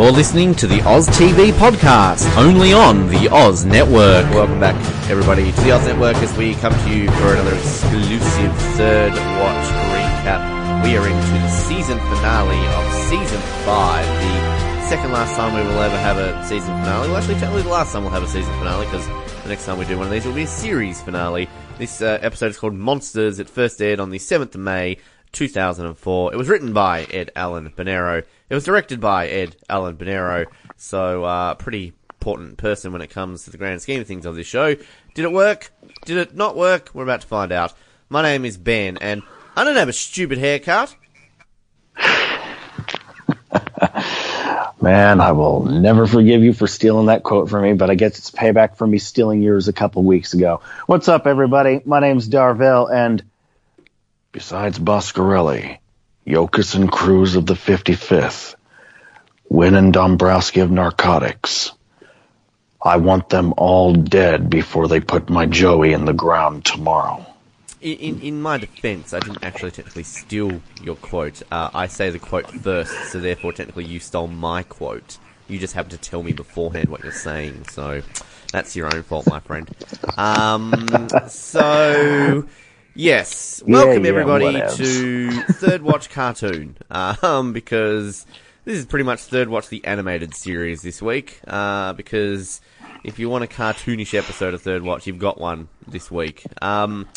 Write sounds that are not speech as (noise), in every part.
You're listening to the Oz TV podcast, only on the Oz Network. Welcome back, everybody, to the Oz Network as we come to you for another exclusive third watch recap. We are into the season finale of season five, the second last time we will ever have a season finale. Well, actually, technically, the last time we'll have a season finale because the next time we do one of these will be a series finale. This uh, episode is called Monsters. It first aired on the 7th of May, 2004. It was written by Ed Allen Bernero. It was directed by Ed Allen Bernero. So, uh, pretty important person when it comes to the grand scheme of things of this show. Did it work? Did it not work? We're about to find out. My name is Ben, and I don't have a stupid haircut. (laughs) Man, I will never forgive you for stealing that quote from me, but I guess it's payback for me stealing yours a couple weeks ago. What's up, everybody? My name's Dorvell, and besides Boscorelli, Yokas and Cruz of the 55th, Wynn and Dombrowski of Narcotics, I want them all dead before they put my Joey in the ground tomorrow. In, in, in my defense, I didn't actually technically steal your quote. Uh, I say the quote first, so therefore technically you stole my quote. You just happen to tell me beforehand what you're saying, so that's your own fault, my friend. Um, so yes, welcome yeah, everybody whatevs. to (laughs) Third Watch Cartoon, um, because this is pretty much Third Watch the animated series this week. Uh, because if you want a cartoonish episode of Third Watch, you've got one this week. Um,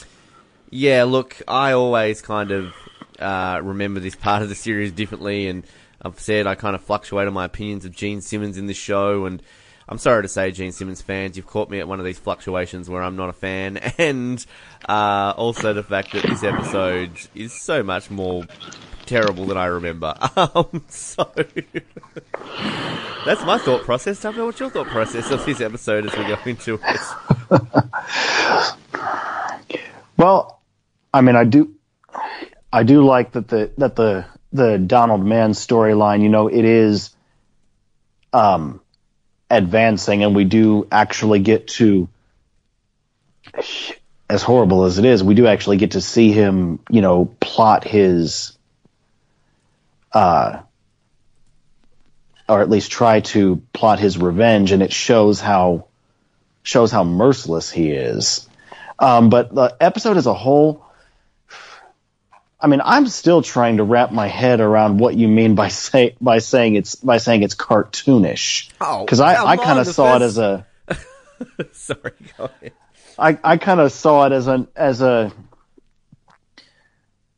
yeah, look, I always kind of uh, remember this (laughs) part of the series differently, and I've said I kind of fluctuate on my opinions of Gene Simmons in this show, and I'm sorry to say, Gene Simmons fans, you've caught me at one of these fluctuations where I'm not a fan, (laughs) and uh, also the fact that this episode is so much more terrible than I remember. (laughs) Um, so (laughs) that's my thought process. Tell me what's your thought process of this episode as we go into it. Well, I mean, I do, I do like that the that the the Donald Mann storyline. You know, it is um advancing, and we do actually get to, as horrible as it is, we do actually get to see him. You know, plot his, uh, or at least try to plot his revenge, and it shows how shows how merciless he is. Um, but the episode as a whole, I mean, I'm still trying to wrap my head around what you mean by say by saying it's by saying it's cartoonish. Oh, because I, I kind of saw it as a (laughs) Sorry, go ahead. I, I kind of saw it as an as a.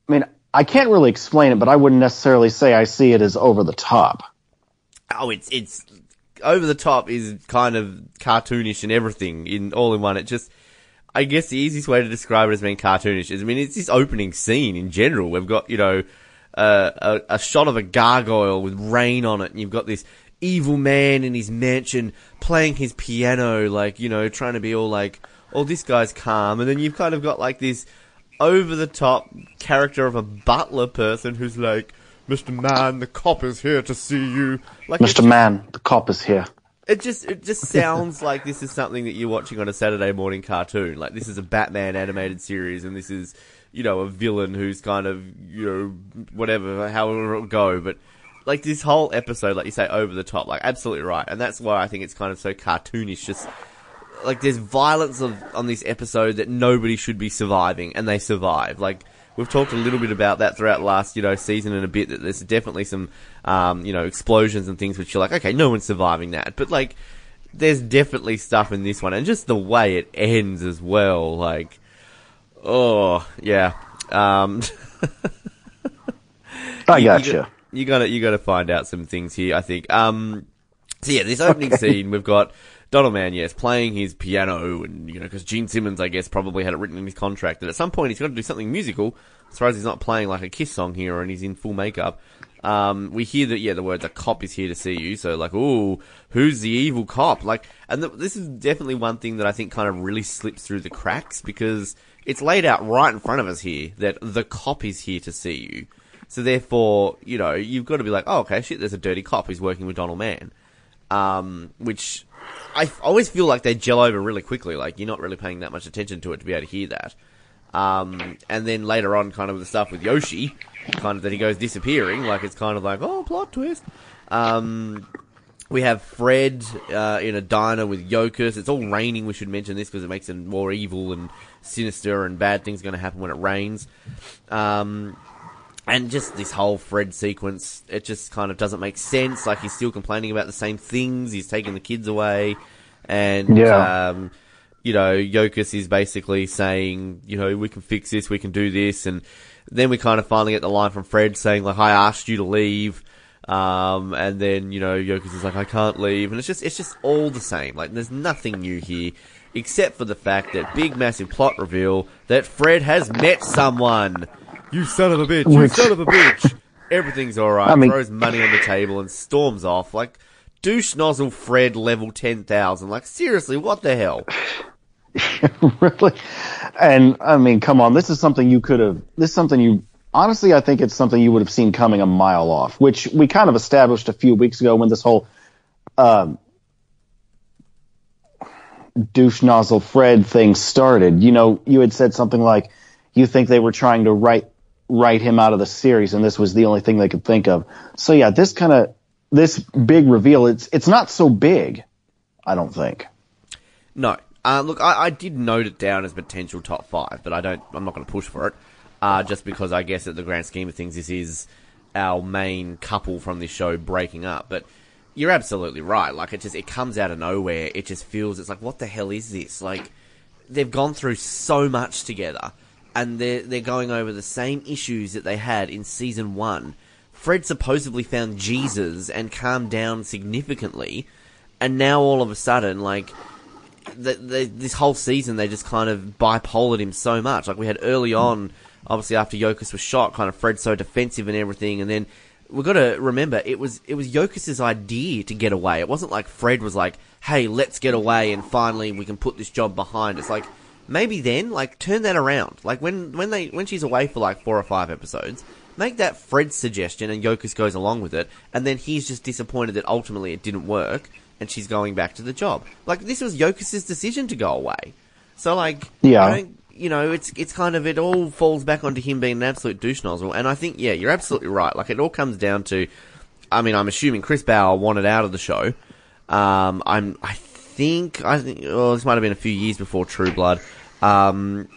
I mean, I can't really explain it, but I wouldn't necessarily say I see it as over the top. Oh, it's it's over the top is kind of cartoonish and everything in all in one. It just, I guess the easiest way to describe it as being cartoonish is, I mean, it's this opening scene in general. We've got you know uh, a, a shot of a gargoyle with rain on it, and you've got this evil man in his mansion playing his piano, like you know, trying to be all like, oh, this guy's calm, and then you've kind of got like this over the top character of a butler person who's like. Mr. Mann, the cop is here to see you. Like Mr. Mann, the cop is here. It just it just sounds like this is something that you're watching on a Saturday morning cartoon. Like this is a Batman animated series, and this is you know a villain who's kind of you know whatever however it'll go. But like this whole episode, like you say, over the top. Like absolutely right, and that's why I think it's kind of so cartoonish. Just like there's violence of, on this episode that nobody should be surviving, and they survive. Like we've talked a little bit about that throughout last you know season and a bit. That there's definitely some um, you know explosions and things which you're like, okay, no one's surviving that, but like there's definitely stuff in this one, and just the way it ends as well. Like, oh yeah. Um, (laughs) I gotcha. You, got- you gotta you gotta find out some things here. I think. Um, so yeah, this opening (laughs) scene we've got Donald Mann, yes, playing his piano, and you know, because Gene Simmons, I guess, probably had it written in his contract that at some point he's got to do something musical. As far as he's not playing like a Kiss song here, and he's in full makeup. Um, we hear that yeah, the words "a cop is here to see you." So like, oh, who's the evil cop? Like, and th- this is definitely one thing that I think kind of really slips through the cracks because it's laid out right in front of us here that the cop is here to see you. So therefore, you know, you've got to be like, oh, okay, shit, there's a dirty cop who's working with Donald Mann. Um, which I always feel like they gel over really quickly. Like, you're not really paying that much attention to it to be able to hear that. Um, and then later on, kind of the stuff with Yoshi, kind of that he goes disappearing, like it's kind of like, oh, plot twist. Um, we have Fred uh, in a diner with Yokas. It's all raining. We should mention this because it makes it more evil and sinister, and bad things going to happen when it rains. Um, and just this whole Fred sequence, it just kind of doesn't make sense. Like he's still complaining about the same things. He's taking the kids away, and Yeah. um, you know, Yokas is basically saying, you know, we can fix this, we can do this, and then we kind of finally get the line from Fred saying, like, I asked you to leave, um, and then you know, Yokas is like, I can't leave, and it's just, it's just all the same. Like, there's nothing new here, except for the fact that big, massive plot reveal that Fred has met someone. You son of a bitch! You Which- son of a bitch! Everything's alright. I mean- throws money on the table and storms off like douche nozzle Fred level ten thousand. Like seriously, what the hell? (laughs) really? And I mean, come on, this is something you could have. This is something you. Honestly, I think it's something you would have seen coming a mile off, which we kind of established a few weeks ago when this whole um, douche nozzle Fred thing started. You know, you had said something like, "You think they were trying to write write him out of the series, and this was the only thing they could think of." So yeah, this kind of this big reveal. It's it's not so big, I don't think. No. Uh, look, I, I did note it down as potential top five, but I don't. I'm not going to push for it, uh, just because I guess at the grand scheme of things, this is our main couple from this show breaking up. But you're absolutely right. Like it just it comes out of nowhere. It just feels it's like what the hell is this? Like they've gone through so much together, and they're they're going over the same issues that they had in season one. Fred supposedly found Jesus and calmed down significantly, and now all of a sudden, like the, the, this whole season they just kind of bipolared him so much. Like we had early hmm. on, obviously after Yokas was shot, kind of Fred so defensive and everything, and then we've got to remember it was it was Yokas's idea to get away. It wasn't like Fred was like, "Hey, let's get away and finally we can put this job behind." It's like maybe then like turn that around. Like when when they when she's away for like four or five episodes. Make that Fred's suggestion and Yokas goes along with it, and then he's just disappointed that ultimately it didn't work, and she's going back to the job. Like this was Yokas's decision to go away. So like, Yeah. I don't, you know, it's it's kind of it all falls back onto him being an absolute douche nozzle. And I think, yeah, you're absolutely right. Like it all comes down to, I mean, I'm assuming Chris Bauer wanted out of the show. Um, I'm, I think, I think, oh, this might have been a few years before True Blood. Um,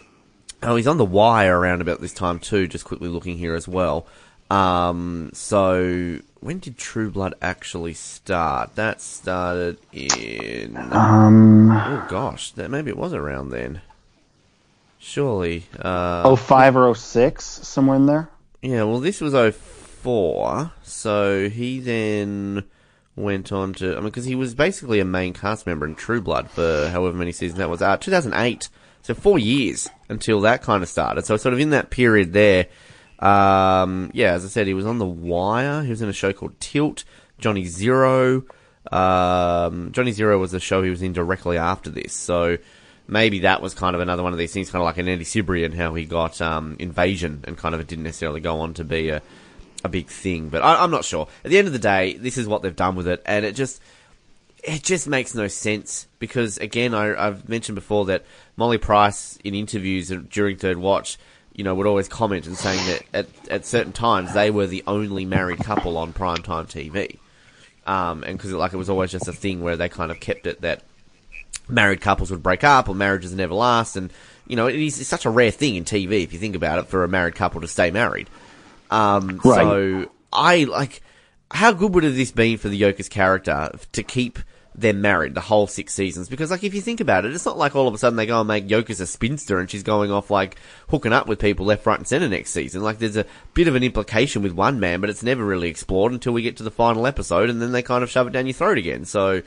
oh, he's on the wire around about this time too. Just quickly looking here as well. Um, so when did True Blood actually start? That started in. Um, Oh gosh, that maybe it was around then. Surely. Uh, oh five or oh six, somewhere in there. yeah. Well, this was 04, so he then went on to. I mean, because he was basically a main cast member in True Blood for however many seasons that was. Uh, 2008. So four years until that kind of started. So sort of in that period there. Um, yeah, as I said, he was on The Wire. He was in a show called Tilt. Johnny Zero. Um, Johnny Zero was the show he was in directly after this. So maybe that was kind of another one of these things, kind of like an Eddie Cibrian, how he got um, Invasion and kind of it didn't necessarily go on to be a, a big thing. But I, I'm not sure. At the end of the day, this is what they've done with it, and it just it just makes no sense because again, I, I've mentioned before that Molly Price in interviews during Third Watch, you know, would always comment and saying that at, at certain times they were the only married couple on primetime TV, um, and because like it was always just a thing where they kind of kept it that married couples would break up or marriages never last, and you know, it is it's such a rare thing in TV if you think about it for a married couple to stay married. Um, Right. So I like how good would have this been for the Yokas character to keep them married the whole six seasons? Because like if you think about it, it's not like all of a sudden they go and make Yokas a spinster and she's going off like hooking up with people left, right, and center next season. Like there's a bit of an implication with one man, but it's never really explored until we get to the final episode, and then they kind of shove it down your throat again. So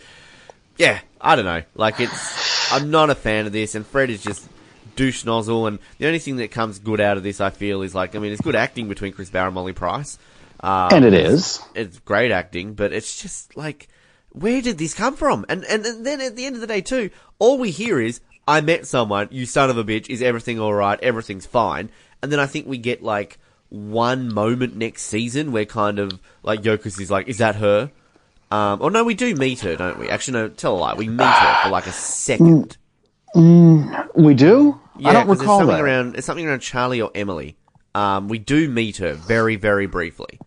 yeah, I don't know. Like it's, I'm not a fan of this, and Fred is just douche nozzle. And the only thing that comes good out of this, I feel, is like, I mean, it's good acting between Chris Bauer and Molly Price. Um, And it is. It's great acting, but it's just like, where did this come from? And, and and then at the end of the day, too, all we hear is, "I met someone. You son of a bitch. Is everything all right? Everything's fine." And then I think we get like one moment next season where kind of like Yokas is like, "Is that her?" Um, or no, we do meet her, don't we? Actually, no, tell a lie. We meet her for like a second. We do. Yeah, I don't recall something that. around. It's something around Charlie or Emily. Um, we do meet her very, very briefly.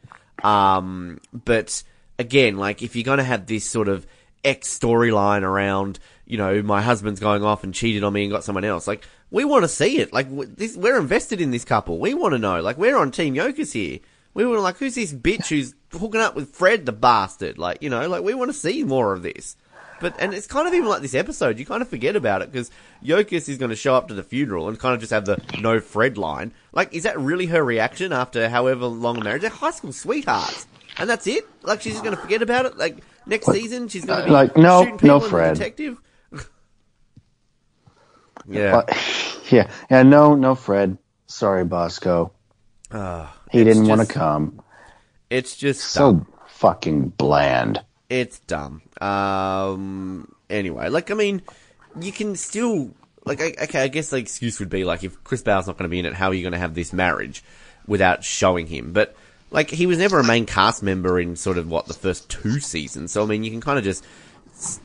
Um, but again, like if you're going to have this sort of X storyline around, you know, my husband's going off and cheated on me and got someone else, like we want to see it. Like this, we're invested in this couple. We want to know. Like we're on Team Yokas here. We to like, who's this bitch who's hooking up with Fred the bastard? Like, you know, like we want to see more of this. But and it's kind of even like this episode, you kind of forget about it because Yokas is going to show up to the funeral and kind of just have the no Fred line. Like, is that really her reaction after however long a marriage? They're high school sweethearts, and that's it. Like, she's just going to forget about it. Like next season, she's going to be Like, no- shooting people no in the Fred. detective. (laughs) yeah, Uh, yeah, yeah. No, no, Fred. Sorry, Bosco. Ah, He didn't want to come. it's just dumb. So fucking bland. It's dumb. Um. Anyway, like I mean, you can still like I- okay. I guess the excuse would be like if Chris Bale's not going to be in it, how are you going to have this marriage without showing him? But like he was never a main cast member in sort of what the first two seasons. So I mean, you can kind of just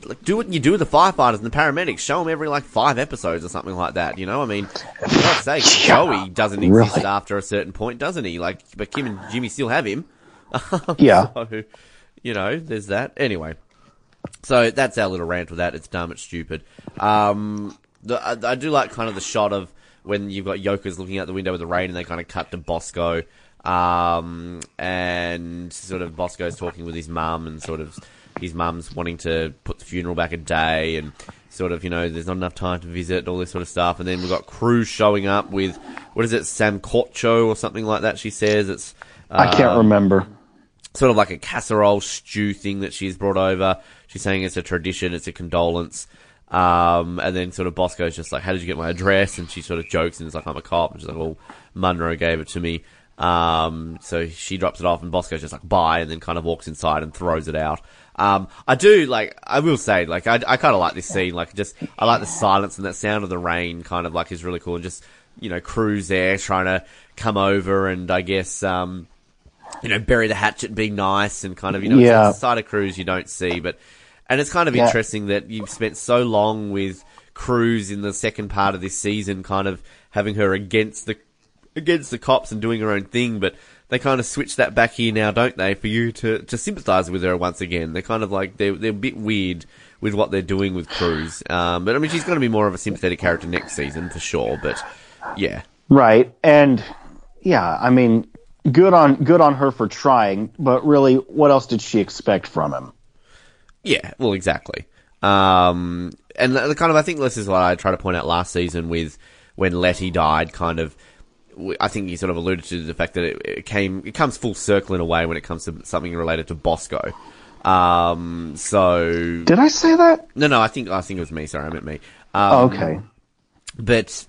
like do what you do with the firefighters and the paramedics. Show them every like five episodes or something like that. You know, I mean, for God's sake, Joey doesn't exist really. after a certain point, doesn't he? Like, but Kim and Jimmy still have him. (laughs) Yeah. So, you know, there's that. Anyway, so that's our little rant with that. It's dumb. It's stupid. Um, the, I, I do like kind of the shot of when you've got Yokas looking out the window with the rain, and they kind of cut to Bosco, um, and sort of Bosco's talking with his mum, and sort of his mum's wanting to put the funeral back a day, and sort of you know there's not enough time to visit, all this sort of stuff, and then we've got Cruz showing up with what is it, sancocho or something like that. She says it's. I can't um, remember. sort of like a casserole stew thing that she's brought over. She's saying it's a tradition, it's a condolence. Um, and then sort of Bosco's just like, how did you get my address? And she sort of jokes and is like, I'm a cop. And she's like, well, Monroe gave it to me. Um, so she drops it off and Bosco's just like, bye, and then kind of walks inside and throws it out. Um, I do like, I will say, like, I, I kind of like this scene. Like, just, I like the silence and that sound of the rain kind of like is really cool. And just, you know, Cruz there trying to come over and I guess, um, you know, bury the hatchet, be nice, and kind of, you know, Yeah. it's a side of Cruz you don't see. But and it's kind of Yeah. interesting that you've spent so long with Cruz in the second part of this season, kind of having her against the against the cops and doing her own thing, but they kind of switch that back here now, don't they? For you to to sympathise with her once again, they're kind of like they're they're a bit weird with what they're doing with Cruz. Um, but I mean, she's going to be more of a sympathetic character next season for sure. But yeah, Right. And yeah, I mean, good on good on her for trying, but really what else did she expect from him? Yeah, well, exactly. Um, and the, the kind of, I think this is what I tried to point out last season with when Letty died. Kind of, I think you sort of alluded to the fact that it, it came, it comes full circle in a way when it comes to something related to Bosco. Um, so Did I say that? no, no, I think I think it was me. Sorry, I meant me. Um, Oh, okay. but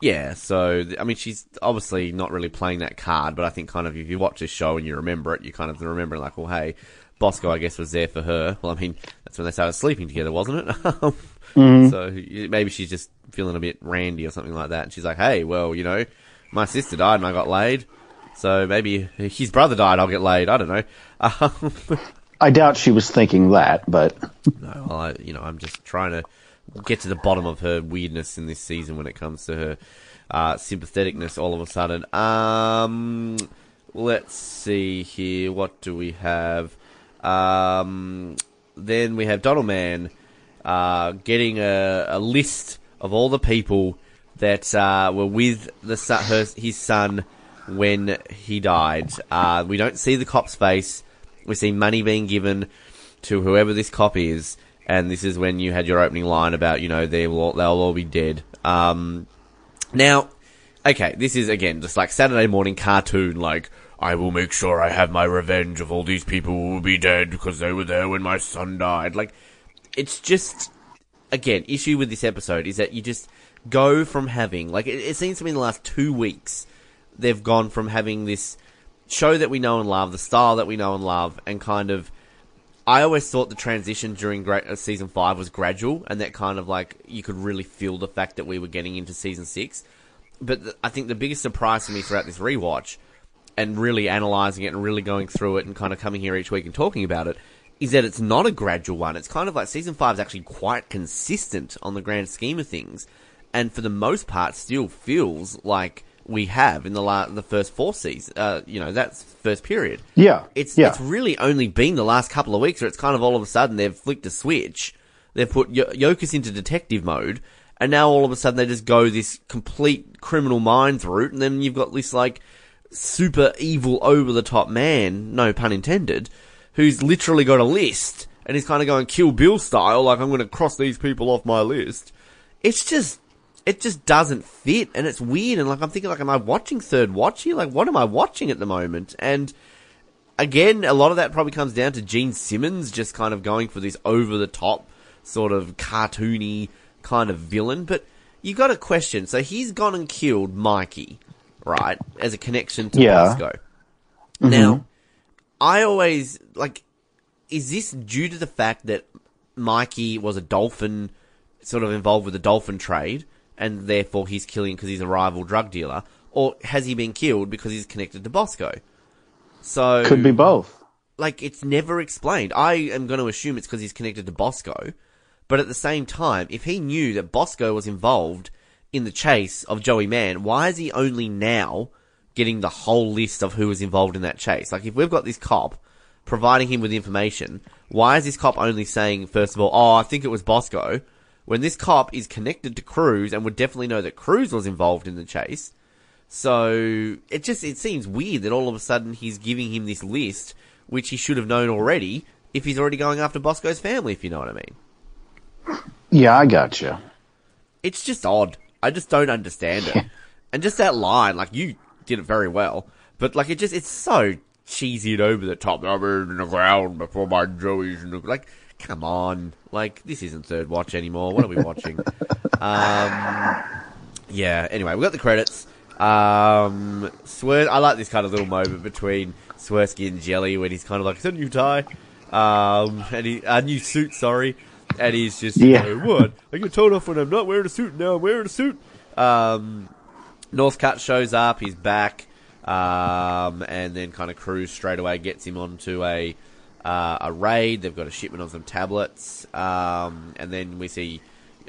yeah, so I mean, she's obviously not really playing that card, but I think kind of if you watch this show and you remember it, you kind of remember like, well, hey, Bosco, I guess was there for her. Well, I mean, that's when they started sleeping together, wasn't it? (laughs) So maybe she's just feeling a bit randy or something like that, and she's like, hey, well, you know, my sister died and I got laid. So maybe his brother died, I'll get laid. I don't know. Um, (laughs) I doubt she was thinking that, but No, well, I, you know, I'm just trying to get to the bottom of her weirdness in this season when it comes to her uh, sympatheticness. All of a sudden, um, let's see here. What do we have? Um, then we have Donald Mann uh, getting a, a list of all the people that uh, were with the son, her, his son when he died. Uh, we don't see the cop's face. We see money being given to whoever this cop is, and this is when you had your opening line about you know they will all, they'll all be dead. Um, now, okay, this is again just like Saturday morning cartoon. Like I will make sure I have my revenge of all these people who will be dead because they were there when my son died. Like it's just again issue with this episode is that you just go from having like it, it seems to me in the last two weeks they've gone from having this show that we know and love, the style that we know and love, and kind of. I always thought the transition during uh, season five was gradual, and that kind of like you could really feel the fact that we were getting into season six. But th- I think the biggest surprise for me throughout this rewatch, and really analyzing it and really going through it and kind of coming here each week and talking about it, is that it's not a gradual one. It's kind of like season five is actually quite consistent on the grand scheme of things, and for the most part, still feels like we have in the la- the first four seasons. Uh, you know, that's first period. Yeah, It's yeah. it's really only been the last couple of weeks where it's kind of all of a sudden they've flicked a switch. They've put Yokas into detective mode, and now all of a sudden they just go this complete criminal minds route, and then you've got this like super evil, over the top man, no pun intended, who's literally got a list and he's kind of going Kill Bill style, like I'm going to cross these people off my list. It's just, it just doesn't fit, and it's weird. And like I'm thinking, like, am I watching Third Watch here? Like, what am I watching at the moment? And again, a lot of that probably comes down to Gene Simmons just kind of going for this over the top, sort of cartoony kind of villain. But you got a question. So he's gone and killed Mikey, right, as a connection to Yeah. Bosco. Mm-hmm. Now, I always like. Is this due to the fact that Mikey was a dolphin, sort of involved with the dolphin trade, and therefore he's killing because he's a rival drug dealer, or has he been killed because he's connected to Bosco? So Could be both. like it's never explained. I am going to assume it's because he's connected to Bosco, but at the same time, if he knew that Bosco was involved in the chase of Joey Mann, why is he only now getting the whole list of who was involved in that chase? Like if we've got this cop providing him with information, why is this cop only saying first of all, "Oh, I think it was Bosco," when this cop is connected to Cruz and would definitely know that Cruz was involved in the chase? So it just it seems weird that all of a sudden he's giving him this list, which he should have known already if he's already going after Bosco's family. If you know what I mean, Yeah, I got you. it's just odd. I just don't understand it. (laughs) and just that line, like you did it very well, but like it just it's so cheesy and over the top. I'm in the ground before my Joey's in the like. Come on, like this isn't Third Watch anymore. What are we watching? (laughs) um, yeah. Anyway, we got the credits. Um, Swer- I like this kind of little moment between Swersky and Jelly when he's kind of like, "Is that a new tie?" Um, and he a new suit, sorry, and he's just, Yeah. you know, what? I get told off when I'm not wearing a suit. Now I'm wearing a suit. Um, Northcutt shows up. He's back, um, and then kind of Cruz straight away gets him onto a uh, a raid. They've got a shipment of some tablets, um, and then we see.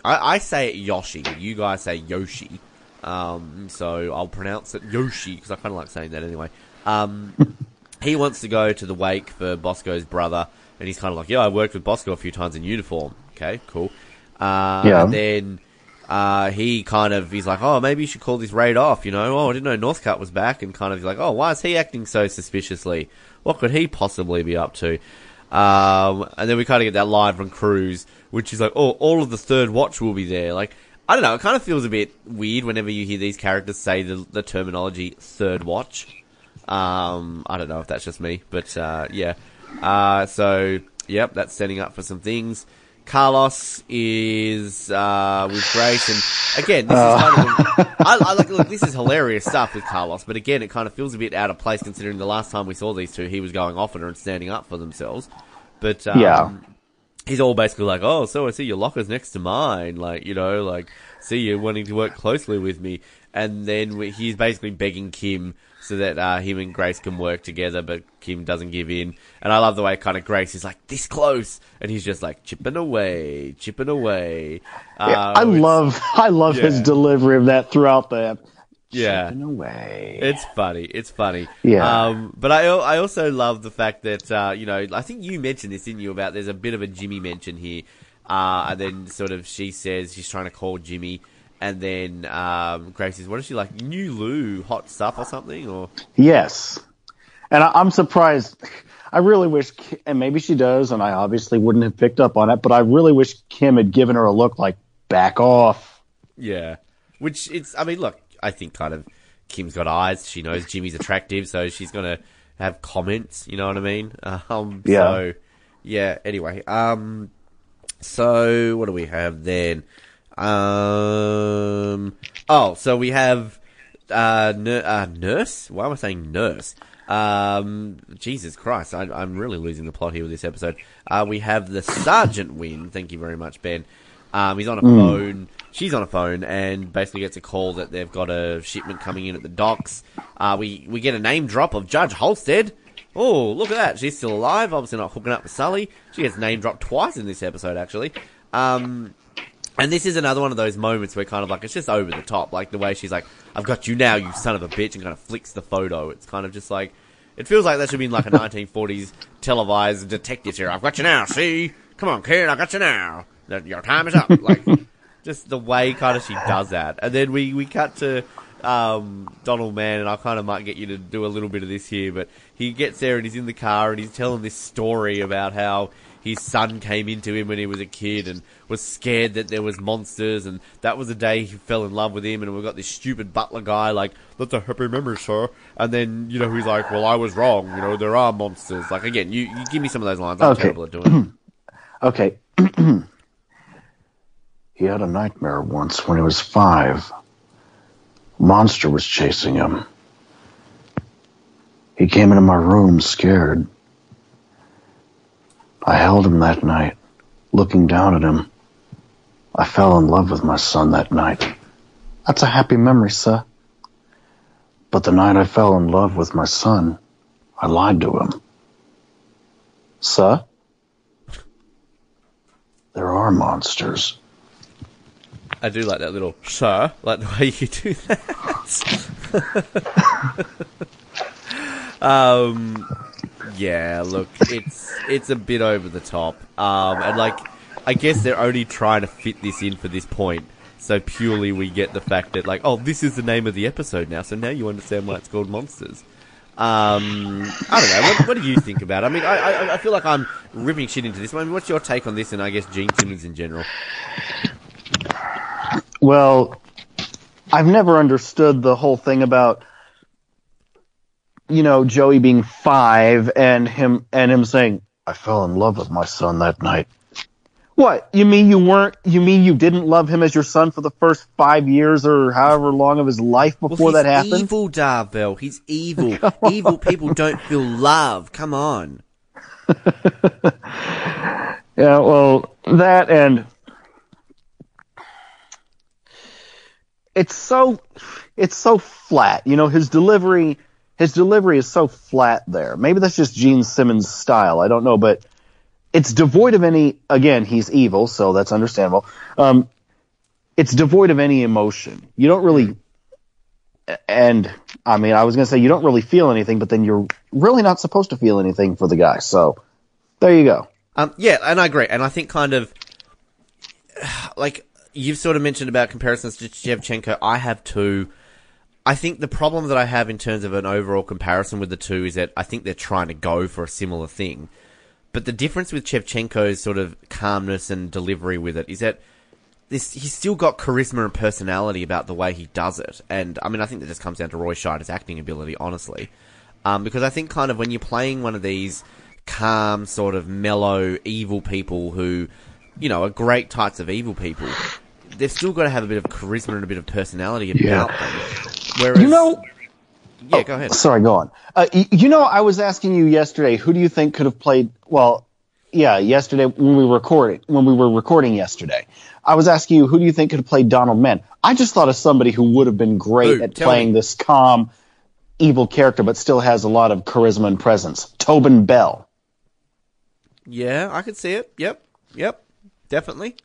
I, I say Yoshi. You guys say Yoshi. Um, so I'll pronounce it Yoshi because I kind of like saying that anyway. Um, (laughs) he wants to go to the wake for Bosco's brother, and he's kind of like, "Yeah, I worked with Bosco a few times in uniform." Okay, cool. Uh, Yeah. And then uh, he kind of he's like, "Oh, maybe you should call this raid off." You know, oh, I didn't know Northcutt was back, and kind of he's like, "Oh, why is he acting so suspiciously? What could he possibly be up to?" Um, and then we kind of get that line from Cruz, which is like, "Oh, all of the third watch will be there." Like, I don't know, it kind of feels a bit weird whenever you hear these characters say the, the terminology "third watch." Um, I don't know if that's just me, but uh, yeah. Uh, so yep, that's setting up for some things. Carlos is uh, with Grace, and again, this is kind of (laughs) I, I like. Look, this is hilarious stuff with Carlos, but again, it kind of feels a bit out of place considering the last time we saw these two, he was going off on her and standing up for themselves. But um, Yeah. he's all basically like, "Oh, so I see your locker's next to mine," like you know, like see you wanting to work closely with me, and then we, he's basically begging Kim so that uh, him and Grace can work together, but Kim doesn't give in. And I love the way kind of Grace is like this close, and he's just like chipping away, chipping away. Uh, I love (laughs) I love his delivery of that throughout the Yeah. chipping away. It's funny. It's funny. Yeah. Um, but I I also love the fact that uh, you know I think you mentioned this didn't you about there's a bit of a Jimmy mention here, uh, and then sort of she says she's trying to call Jimmy, and then um, Grace says what is she like new Lou hot stuff or something or Yes, and I, I'm surprised. I really wish, and maybe she does, and I obviously wouldn't have picked up on it. But I really wish Kim had given her a look like back off. yeah, which it's I mean look I think kind of Kim's got eyes she knows Jimmy's attractive so she's gonna have comments you know what I mean (laughs) um Yeah. so yeah anyway um So what do we have then? Um. Oh, so we have uh, uh nurse. Why am I saying nurse? Um. Jesus Christ, I, I'm really losing the plot here with this episode. Uh, we have the sergeant Wynn. Thank you very much, Ben. Um, he's on a phone. She's on a phone and basically gets a call that they've got a shipment coming in at the docks. Uh, we we get a name drop of Judge Holstead. Oh, look at that. She's still alive. Obviously not hooking up with Sully. She gets name dropped twice in this episode, actually. Um, And this is another one of those moments where kind of like it's just over the top, like the way she's like, "I've got you now, you son of a bitch," and kind of flicks the photo. It's kind of just like it feels like that should be in like a 1940s televised detective series. I've got you now. See, come on, kid, I got you now. Your time is up. Like just the way kind of she does that, and then we we cut to um, Donald Mann, and I kind of might get you to do a little bit of this here, but he gets there and he's in the car and he's telling this story about how his son came into him when he was a kid and was scared that there was monsters and that was the day he fell in love with him and we've got this stupid butler guy like that's a happy memory sir and then you know he's like well i was wrong you know there are monsters like again you, you give me some of those lines i'm Okay. terrible at doing (clears throat) Okay. (clears throat) he had a nightmare once when he was five. Monster was chasing him. He came into my room scared. I held him that night, looking down at him. I fell in love with my son that night. That's a happy memory, sir. But the night I fell in love with my son, I lied to him. Sir? There are monsters. I do like that little sir like the way you do that um yeah look it's it's a bit over the top um and like i guess they're only trying to fit this in for this point so purely we get the fact that like oh this is the name of the episode now so now you understand why it's called monsters um, I don't know. What, what do you think about? it? I mean, I, I I feel like I'm ripping shit into this. I mean, what's your take on this, and I guess Gene Simmons in general? Well, I've never understood the whole thing about you know Joey being five and him and him saying, "I fell in love with my son that night." What you mean you weren't? You mean you didn't love him as your son for the first five years or however long of his life before well, that happened? evil, Dorvell. He's (laughs) evil. evil people don't feel love. Come on. (laughs) Yeah, well, that and it's so it's so flat. You know, his delivery his delivery is so flat there. Maybe that's just Gene Simmons' style. I don't know, but it's devoid of any. Again, he's evil, so that's understandable. Um, it's devoid of any emotion. You don't really. And I mean, I was gonna say you don't really feel anything, but then you're really not supposed to feel anything for the guy. So there you go. Um, yeah, and I agree. And I think kind of like you've sort of mentioned about comparisons to Shevchenko. I have too. I think the problem that I have in terms of an overall comparison with the two is that I think they're trying to go for a similar thing. But the difference with Shevchenko's sort of calmness and delivery with it is that this he's still got charisma and personality about the way he does it. And I mean, I think that just comes down to Roy Scheider's acting ability, honestly. Um, because I think kind of when you're playing one of these calm, sort of mellow, evil people who, you know, are great types of evil people, they've still got to have a bit of charisma and a bit of personality Yeah. about them. Whereas, You know, yeah, go ahead. Sorry, go on. Uh, y- you know, I was asking you yesterday, who do you think could have played? Well, yeah, yesterday when we were recording, when we were recording yesterday, I was asking you, who do you think could have played Donald Mann? I just thought of somebody who would have been great Who? at playing me. this calm, evil character, but still has a lot of charisma and presence. Tobin Bell. Yeah, I could see it. Yep, yep, definitely.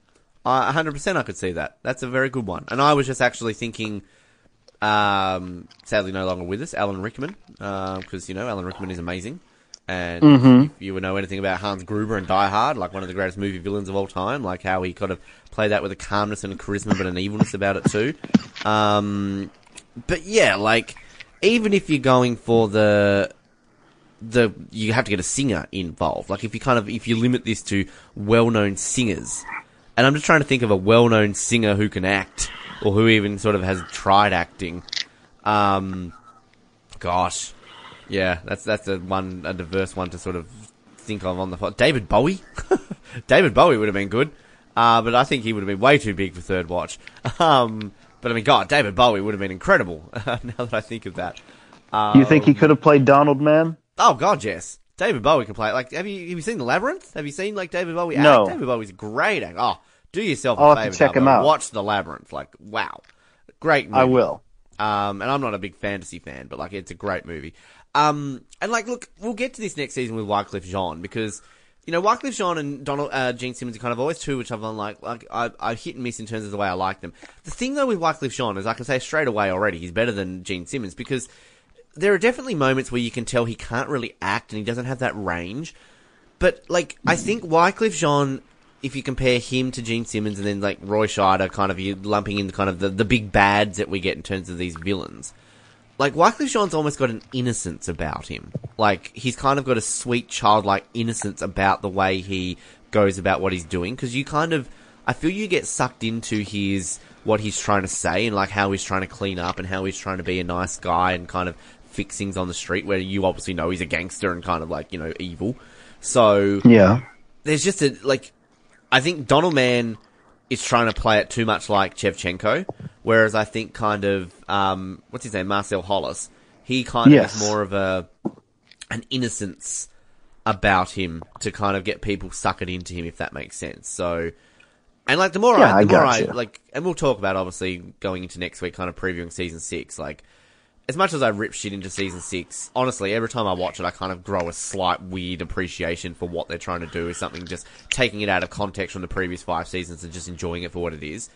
Uh, 100% I could see that. That's a very good one. And I was just actually thinking, um, sadly no longer with us, Alan Rickman, because, you know, Alan Rickman is amazing. And if you would know anything about Hans Gruber and Die Hard, like one of the greatest movie villains of all time, like how he kind of played that with a calmness and a charisma, but an evilness about it too. Um, but yeah, like, even if you're going for the the you have to get a singer involved. Like if you kind of if you limit this to well-known singers, and I'm just trying to think of a well-known singer who can act or who even sort of has tried acting. Um, gosh, yeah, that's that's a one a diverse one to sort of think of on the fly. David Bowie, (laughs) David Bowie would have been good, uh, but I think he would have been way too big for third watch. (laughs) Um, but I mean, God, David Bowie would have been incredible. (laughs) now that I think of that. You think he could have played Donald Mann? Oh God, yes. David Bowie can play. Like, have you have you seen the Labyrinth? Have you seen like David Bowie? act? No. David Bowie's great. Act. Oh, do yourself a I'll to favor. check him out. Watch the Labyrinth. Like, wow, great. Movie. I will. Um, and I'm not a big fantasy fan, but like, it's a great movie. Um, and like, look, we'll get to this next season with Wyclef Jean because you know, Wyclef Jean and Donald uh, Gene Simmons are kind of always two, which I've like. Like I, I hit and miss in terms of the way I like them. The thing though with Wyclef Jean is I can say straight away already he's better than Gene Simmons because there are definitely moments where you can tell he can't really act and he doesn't have that range. But like I think Wyclef Jean, if you compare him to Gene Simmons and then like Roy Scheider, kind of you lumping in the kind of the, the big bads that we get in terms of these villains like Wyclef Jean's almost got an innocence about him. Like he's kind of got a sweet childlike innocence about the way he goes about what he's doing because you kind of I feel you get sucked into his what he's trying to say and like how he's trying to clean up and how he's trying to be a nice guy and kind of fix things on the street where you obviously know he's a gangster and kind of like, you know, evil. So Yeah. there's just a like I think Donald Mann is trying to play it too much like Chevchenko, whereas I think kind of um, what's his name, Marcel Hollis, he kind Yes. of is more of a an innocence about him to kind of get people suckered into him, if that makes sense. So, and like the more Yeah, I, I the more I like, and we'll talk about obviously going into next week, kind of previewing season six, like. As much as I rip shit into season six, honestly, every time I watch it, I kind of grow a slight weird appreciation for what they're trying to do. Is something just taking it out of context from the previous five seasons and just enjoying it for what it is.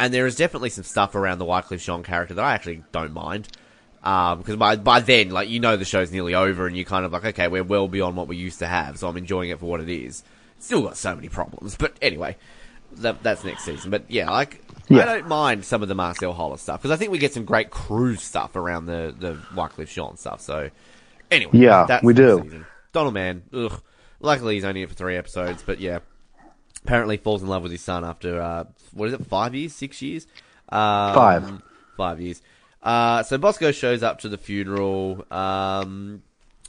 And there is definitely some stuff around the Wyclef Jean character that I actually don't mind. Um, because by by then, like you know, the show's nearly over, and you're kind of like, okay, we're well beyond what we used to have, so I'm enjoying it for what it is. Still got so many problems, but anyway, that, that's next season. But yeah, like I don't mind some of the Marcel Hollis stuff because I think we get some great Cruz stuff around the the Wyclef Jean stuff. So anyway, Yeah, that's we do. Season. Donald Mann, ugh. Luckily, he's only in for three episodes, but yeah, apparently falls in love with his son after uh, what is it, five years, six years, um, Five. five years. Uh, so Bosco shows up to the funeral. Um,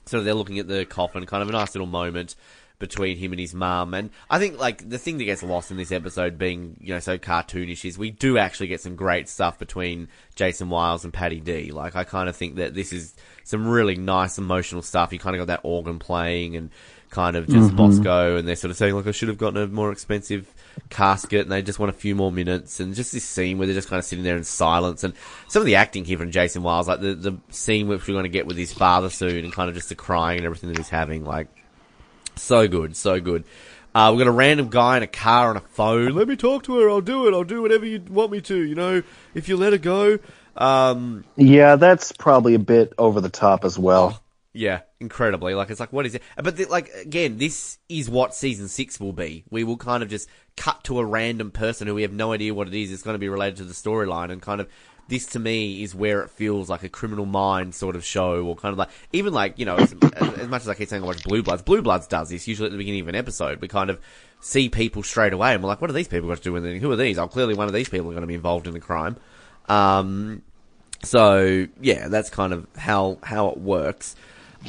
so they're looking at the coffin, kind of a nice little moment between him and his mum. And I think like the thing that gets lost in this episode being, you know, so cartoonish is we do actually get some great stuff between Jason Wiles and Patty D. Like I kind of think that this is some really nice emotional stuff. You kind of got that organ playing and kind of just mm-hmm. Bosco and they're sort of saying like I should have gotten a more expensive casket and they just want a few more minutes and just this scene where they're just kind of sitting there in silence and some of the acting here from Jason Wiles, like the, the scene which we're going to get with his father soon and kind of just the crying and everything that he's having, like so good, so good. Uh, we've got a random guy in a car on a phone. Let me talk to her. I'll do it. I'll do whatever you want me to. You know, if you let her go. Um, Yeah, that's probably a bit over the top as well. yeah, incredibly. Like it's like, what is it? But the, like again, this is what season six will be. We will kind of just cut to a random person who we have no idea what it is. It's going to be related to the storyline, and kind of this to me is where it feels like a Criminal mind sort of show, or kind of like even like you know, as, as much as I keep saying I watch Blue Bloods, Blue Bloods does this usually at the beginning of an episode. We kind of see people straight away, and we're like, what are these people got to do with it? Who are these? Oh, clearly one of these people are going to be involved in the crime. Um, so yeah, that's kind of how how it works.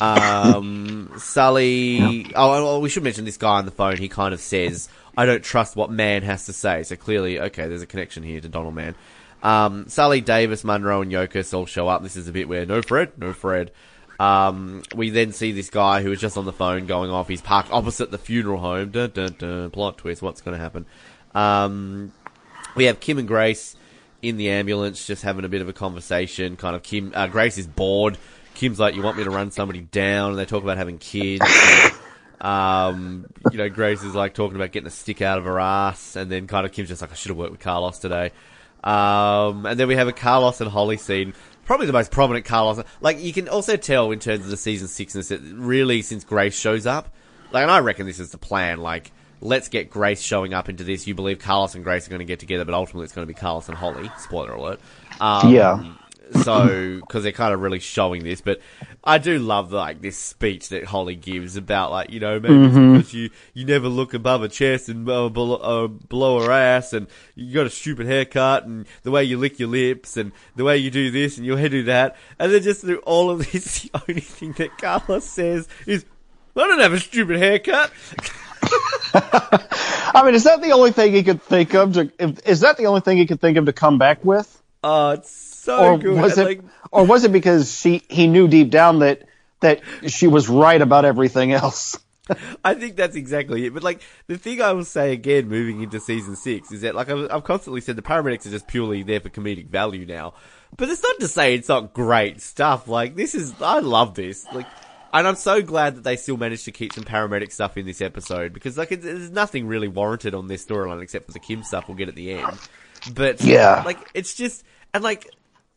Um, (laughs) Sully. Oh, oh, we should mention this guy on the phone. He kind of says, "I don't trust what man has to say." So clearly, okay, there's a connection here to Donald Mann. Um, Sully, Davis, Monroe, and Yokas all show up. This is a bit where no Fred, no Fred. Um, we then see this guy who was just on the phone going off. He's parked opposite the funeral home. Dun, dun, dun, plot twist. What's going to happen? Um, we have Kim and Grace in the ambulance, just having a bit of a conversation. Kind of Kim, uh, Grace is bored. Kim's like, "You want me to run somebody down?" And they talk about having kids. (laughs) um, you know, Grace is like talking about getting a stick out of her ass, and then kind of Kim's just like, "I should have worked with Carlos today." Um, and then we have a Carlos and Holly scene. Probably the most prominent Carlos. Like, you can also tell in terms of the season sixness that really since Grace shows up, like, and I reckon this is the plan, like, let's get Grace showing up into this. You believe Carlos and Grace are going to get together, but ultimately it's going to be Carlos and Holly. Spoiler alert. Um, Yeah. So, because they're kind of really showing this, but I do love like this speech that Holly gives about like you know maybe it's because you you never look above her chest and uh, below, uh, below her ass, and you got a stupid haircut, and the way you lick your lips, and the way you do this, and your head do that, and then just through all of this, (laughs) the only thing that Carlos says is, "I don't have a stupid haircut." (laughs) I mean, is that the only thing he could think of? To, if, is that the only thing he could think of to come back with, Oh, it's so or good. was it, like, or was it because she he knew deep down that that she was right about everything else? (laughs) I think that's exactly it. But like the thing I will say again, moving into season six, is that like I've, I've constantly said the paramedics are just purely there for comedic value now. But it's not to say it's not great stuff. Like this is, I love this. Like and I'm so glad that they still managed to keep some paramedic stuff in this episode because like it's, there's nothing really warranted on this storyline except for the Kim stuff we'll get at the end. But Yeah. like it's just and like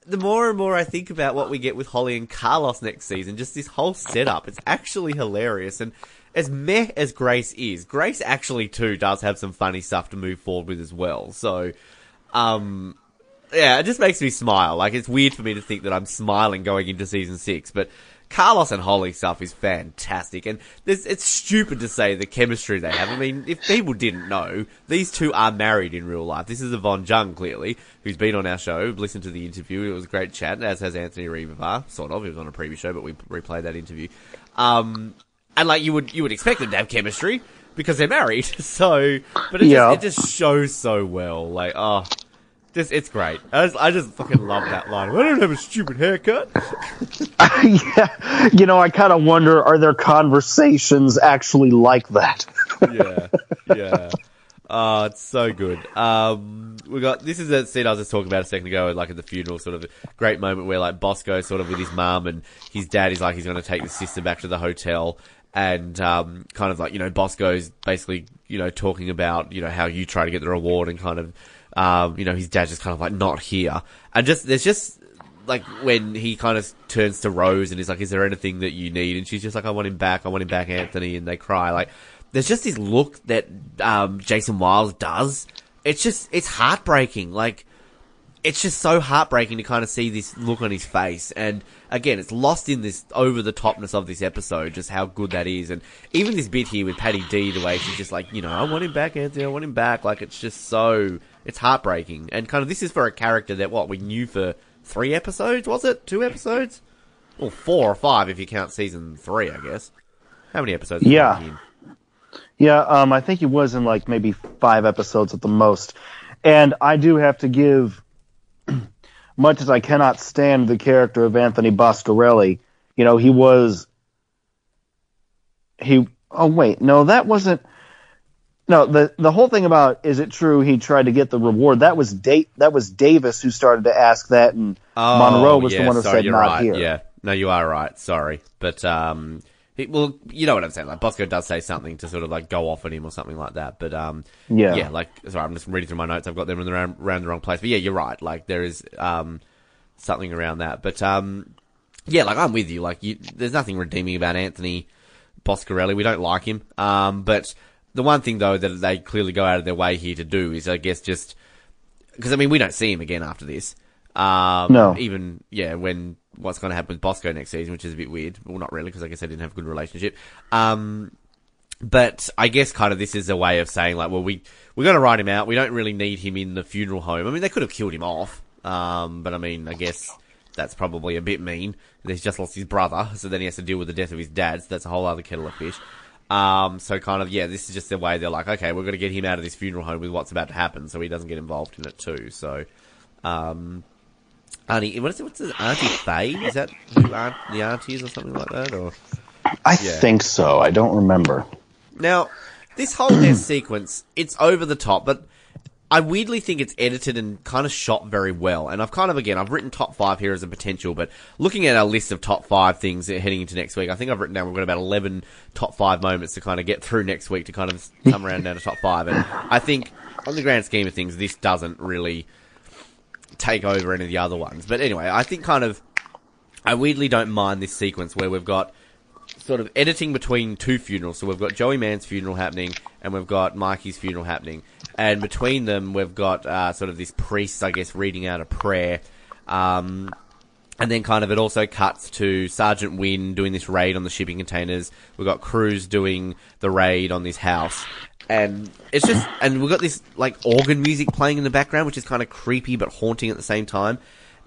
the more and more I think about what we get with Holly and Carlos next season, just this whole setup, it's actually hilarious. And as meh as Grace is, Grace actually too does have some funny stuff to move forward with as well. So, um, yeah, it just makes me smile. Like it's weird for me to think that I'm smiling going into season six, but Carlos and Holly stuff is fantastic, and it's stupid to say the chemistry they have. I mean, if people didn't know, these two are married in real life. This is Yvonne Jung, clearly, who's been on our show. Listened to the interview; it was a great chat, as has Anthony Ruivivar, sort of. He was on a previous show, but we replayed that interview. Um, and like you would you would expect them to have chemistry because they're married. (laughs) So, but it, Yeah. just, it just shows so well. Like, oh. Just, it's great. I just, I just fucking love that line. I don't have a stupid haircut. (laughs) yeah, you know, I kind of wonder: are there conversations actually like that? yeah, (laughs) yeah. Oh, it's so good. Um, we got this is a scene I was just talking about a second ago, like at the funeral, sort of a great moment where like Bosco sort of with his mum and his dad is like he's going to take the sister back to the hotel, and um, kind of like you know Bosco's basically you know talking about you know how you try to get the reward and kind of um, you know his dad's just kind of like not here, and just there's just like when he kind of turns to Rose and is like, "Is there anything that you need?" and she's just like, "I want him back. I want him back, Anthony." And they cry. Like, there's just this look that um, Jason Wiles does. It's just it's heartbreaking. Like, it's just so heartbreaking to kind of see this look on his face. And again, it's lost in this over the topness of this episode, just how good that is. And even this bit here with Patty D, the way she's just like, you know, I want him back, Anthony. I want him back. Like, it's just so it's heartbreaking. And kind of this is for a character that what we knew for three episodes, was it? Two episodes? Or four or five if you count season three, I guess. How many episodes? is Yeah. in? Yeah, um, I think he was in like maybe five episodes at the most. And I do have to give, (clears throat) much as I cannot stand the character of Anthony Boscorelli, you know, he was, he, oh wait, no, that wasn't, no, the, the whole thing about, is it true he tried to get the reward? That was date, that was Davis who started to ask that and Monroe was Oh, yeah, the one who sorry, said not right. here. Yeah, no, you are right. Sorry, but um, he, well, you know what I'm saying. Like Bosco does say something to sort of like go off at him or something like that. But um, Yeah. yeah, like sorry, I'm just reading through my notes. I've got them in the round, around the wrong place. But yeah, you're right. Like there is um something around that. But um, yeah, like I'm with you. Like you, there's nothing redeeming about Anthony Boscorelli. We don't like him. Um, but the one thing though that they clearly go out of their way here to do is, I guess, just because I mean we don't see him again after this. Um, No. Even yeah, when what's going to happen with Bosco next season, which is a bit weird. Well, not really, because I guess they didn't have a good relationship. Um, but I guess kind of this is a way of saying like, well, we we're going to write him out. We don't really need him in the funeral home. I mean, they could have killed him off. Um, but I mean, I guess that's probably a bit mean. He's just lost his brother, so then he has to deal with the death of his dad. So that's a whole other kettle of fish. Um, so kind of yeah, this is just the way they're like, okay, we're going to get him out of this funeral home with what's about to happen, so he doesn't get involved in it too. So, um, Auntie, what is it? What's it? Auntie Faye? Is that who aunt, the auntie is or something like that? Or I Yeah. think so. I don't remember. now, this whole death sequence, it's over the top, but I weirdly think it's edited and kind of shot very well. And I've kind of, again, I've written top five here as a potential, but looking at our list of top five things heading into next week, I think I've written down we've got about 11 top five moments to kind of get through next week to kind of come around down to top five. And I think, on the grand scheme of things, this doesn't really take over any of the other ones. But anyway, I think kind of, I weirdly don't mind this sequence where we've got sort of editing between two funerals. So we've got Joey Mann's funeral happening, and we've got Mikey's funeral happening, and between them we've got uh, sort of this priest, I guess, reading out a prayer. Um, and then kind of it also cuts to Sergeant Wynn doing this raid on the shipping containers. We've got Cruz doing the raid on this house. And it's just, and we've got this like organ music playing in the background, which is kind of creepy but haunting at the same time.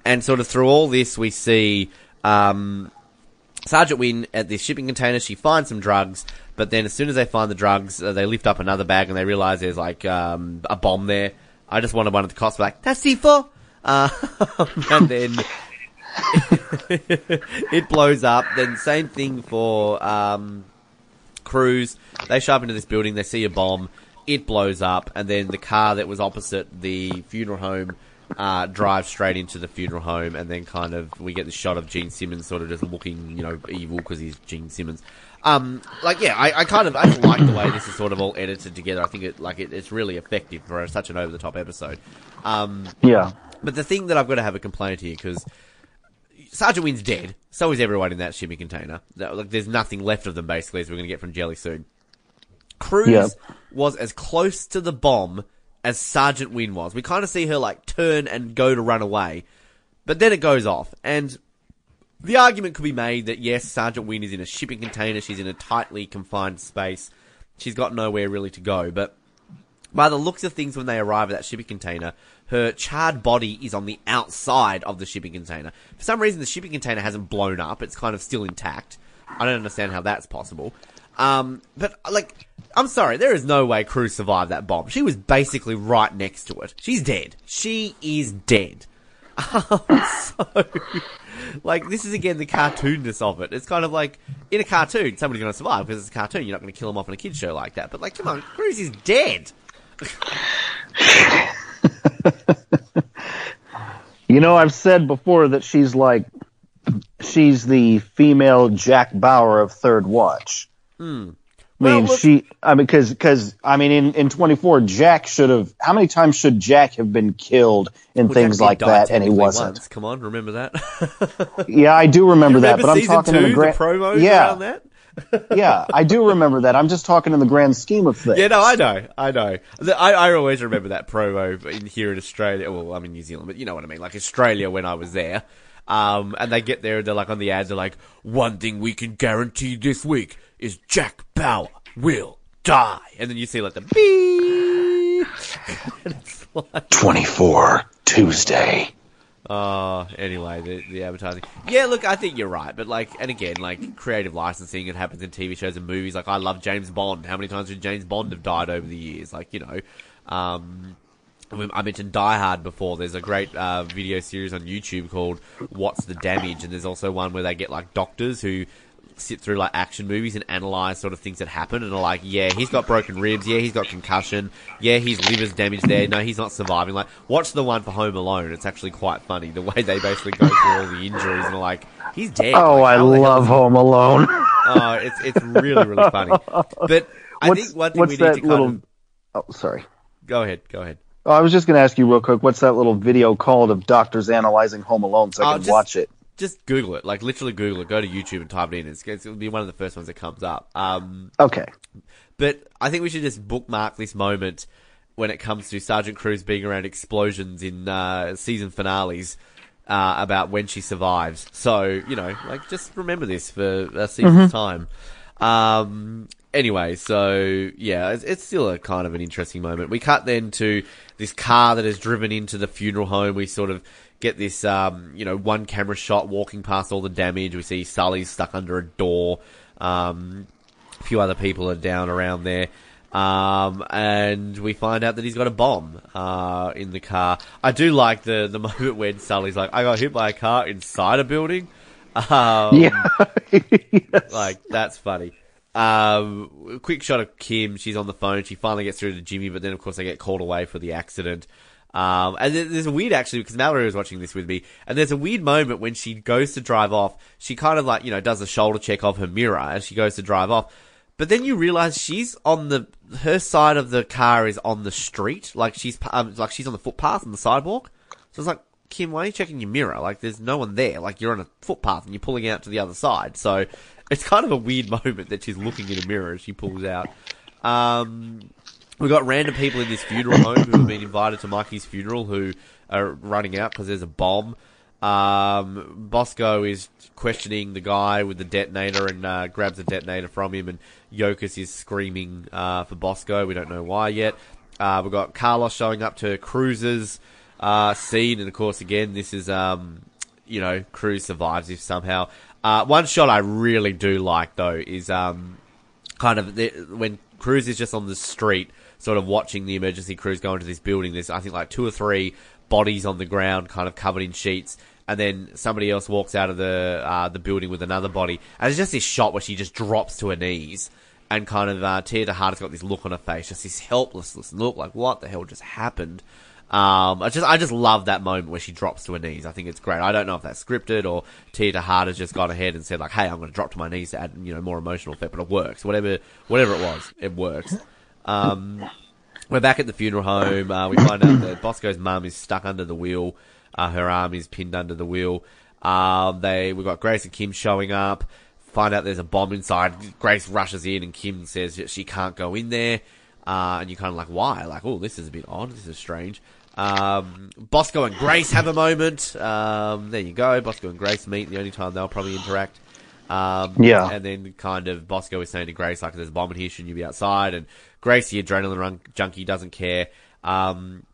And sort of through all this, we see, um, Sergeant Wynn at this shipping container, she finds some drugs, but then as soon as they find the drugs, uh, they lift up another bag and they realize there's like um, a bomb there. I just wanted one of the cops like, that's C4! Uh, (laughs) and then (laughs) it blows up. Then same thing for um, Cruz. They show up into this building, they see a bomb, it blows up, and then the car that was opposite the funeral home uh, drives straight into the funeral home, and then kind of we get the shot of Gene Simmons sort of just looking, you know, evil because he's Gene Simmons. Um, like yeah, I, I kind of I like the way this is sort of all edited together. I think it like it, it's really effective for such an over the top episode. Um, Yeah. but the thing that I've got to have a complaint here because Sergeant Wynn's dead. So is everyone in that shipping container. Like, there's nothing left of them basically, as we're going to get from Jelly soon. Cruz Yep. was as close to the bomb as Sergeant Wynn was. We kind of see her like turn and go to run away, but then it goes off. And the argument could be made that yes, Sergeant Wynn is in a shipping container. She's in a tightly confined space. She's got nowhere really to go. But by the looks of things, when they arrive at that shipping container, her charred body is on the outside of the shipping container. For some reason, the shipping container hasn't blown up. It's kind of still intact. I don't understand how that's possible. Um, but like, I'm sorry, there is no way Cruz survived that bomb. She was basically right next to it. She's dead. She is dead. (laughs) So, like, this is again the cartoonness of it. It's kind of like in a cartoon, somebody's going to survive because it's a cartoon. You're not going to kill them off in a kids show like that. But like, come on, Cruz is dead. You know, I've said before that she's like, she's the female Jack Bauer of Third Watch. I mean, Well, she. I mean, because because I mean, in in twenty four, Jack should have. How many times should Jack have been killed in Well, things like that, and he wasn't? Once. Come on, remember that? (laughs) Yeah, I do remember, that, but I'm talking two, in the grand. promos yeah, around that. (laughs) yeah, I do remember that. I'm just talking in the grand scheme of things. Yeah, no, I know, I know. I, I always remember that promo in here in Australia. Well, I'm in New Zealand, but you know what I mean. Like Australia when I was there. Um, and they get there and they're like on the ads, they're like, one thing we can guarantee this week is Jack Bauer will die. And then you say, let the beep. (laughs) and it's like, Twenty four Tuesday. Uh, anyway, the, the advertising. Yeah, look, I think you're right, but like, and again, like creative licensing, it happens in TV shows and movies. Like, I love James Bond. How many times did James Bond have died over the years? Like, you know, um, I mentioned Die Hard before. There's a great uh, video series on YouTube called "What's the Damage," and there's also one where they get like doctors who sit through like action movies and analyze sort of things that happen and are like, yeah, he's got broken ribs, yeah, he's got concussion, yeah, his liver's damaged there, no, he's not surviving. Like, watch the one for Home Alone. It's actually quite funny the way they basically go through all the injuries and are like, he's dead. Oh, Like, I how the hell love Home Alone. Oh, it's it's really really funny. But I what's think one thing what's we need to kind little? of Oh, sorry. go ahead, go ahead. Oh, I was just going to ask you real quick. What's that little video called of doctors analyzing Home Alone so I Oh, can just- watch it? Just Google it, like literally Google it. Go to YouTube and type it in. It's, it'll be one of the first ones that comes up. Um, Okay. But I think we should just bookmark this moment when it comes to Sergeant Cruz being around explosions in uh, season finales uh, about when she survives. So you know, like just remember this for a season's time. Um, anyway, so yeah, it's, it's still a kind of an interesting moment. We cut then to this car that is driven into the funeral home. We sort of get this, um, you know, one camera shot walking past all the damage. We see Sully stuck under a door. Um, a few other people are down around there. Um, and we find out that he's got a bomb, uh, in the car. I do like the, the (laughs) moment when Sully's like, I got hit by a car inside a building. (laughs) Um, Yeah. (laughs) Yes. like that's funny. Um, quick shot of Kim. She's on the phone. She finally gets through to Jimmy, but then of course they get called away for the accident. Um, and there's a weird actually because Mallory was watching this with me, and there's a weird moment when she goes to drive off. She kind of like you know does a shoulder check of her mirror as she goes to drive off. But then you realize she's on the her side of the car is on the street, like she's um, like she's on the footpath on the sidewalk. So it's like Kim, why are you checking your mirror? Like there's no one there. Like you're on a footpath and you're pulling out to the other side. So it's kind of a weird (laughs) moment that she's looking in a mirror as she pulls out. Um, We've got random people in this funeral home who have been invited to Mikey's funeral who are running out because there's a bomb. Um, Bosco is questioning the guy with the detonator and uh, grabs the detonator from him, and Yokas is screaming uh, for Bosco. We don't know why yet. Uh, we've got Carlos showing up to Cruz's uh, scene, and of course, again, this is um, you know Cruz survives if somehow. Uh, one shot I really do like though is um, kind of the, when Cruz is just on the street, sort of watching the emergency crews go into this building. There's I think like two or three bodies on the ground, kind of covered in sheets, and then somebody else walks out of the uh, the building with another body. And there's just this shot where she just drops to her knees. And kind of uh, Tia Texada has got this look on her face, just this helpless look, like what the hell just happened. Um, I just, I just love that moment where she drops to her knees. I think it's great. I don't know if that's scripted or Tia Texada has just gone ahead and said like, "Hey, I'm going to drop to my knees to add, you know, more emotional effect," but it works. Whatever, whatever it was, it works. Um, we're back at the funeral home. Uh, we find out that Bosco's mum is stuck under the wheel. Uh, her arm is pinned under the wheel. Um, they, we've got Grace and Kim showing up. Find out there's a bomb inside. Grace rushes in and Kim says she can't go in there. Uh, and you're kind of like, why? Like, oh, this is a bit odd. This is strange. Um, Bosco and Grace have a moment. Um, there you go. Bosco and Grace meet. The only time they'll probably interact. Um, Yeah. And then kind of Bosco is saying to Grace, like, there's a bomb in here. Shouldn't you be outside? And Grace, the adrenaline run junkie, doesn't care. Um,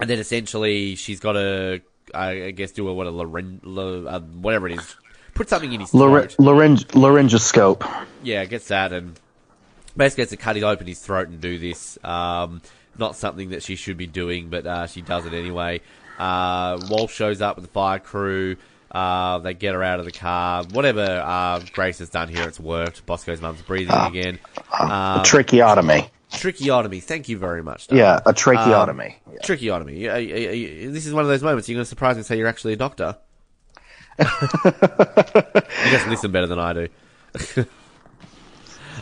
and then essentially she's got to, I guess, do a, what a Loren, Lo, uh, whatever it is. Put something in his Lar- throat. laryng- laryngoscope. Yeah, gets that and basically gets to cut his open his throat and do this. Um, not something that she should be doing, but uh, she does it anyway. Uh, Walsh shows up with the fire crew. Uh, they get her out of the car. Whatever uh, Grace has done here, it's worked. Bosco's mum's breathing again. Um, Tracheotomy. Trichiotomy. Thank you very much. Doug. Yeah, a tracheotomy. Yeah. Trichiotomy. Yeah, yeah, yeah, This is one of those moments you're going to surprise me and say you're actually a doctor. (laughs) you just listen better than I do.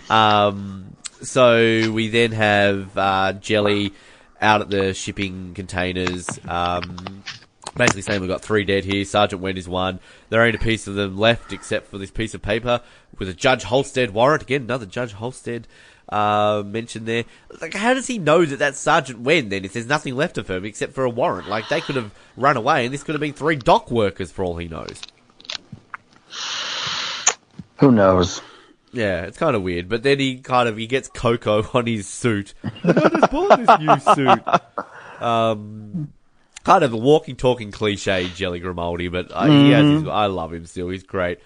(laughs) um, so we then have uh, Jelly out at the shipping containers. Um, basically saying we've got three dead here. Sergeant Wynn is one. There ain't a piece of them left except for this piece of paper with a Judge Holstead warrant. Again, another Judge Holstead uh, mentioned there. Like, how does he know that that's Sergeant Wynn then if there's nothing left of him except for a warrant? Like, they could have run away and this could have been three dock workers for all he knows. Who knows? Yeah, it's kind of weird. But then he kind of he gets Coco (laughs) on his suit. I just bought this new suit. Um, kind of a walking, talking cliche Jelly Grimaldi, but I, he has his, I love him still. He's great.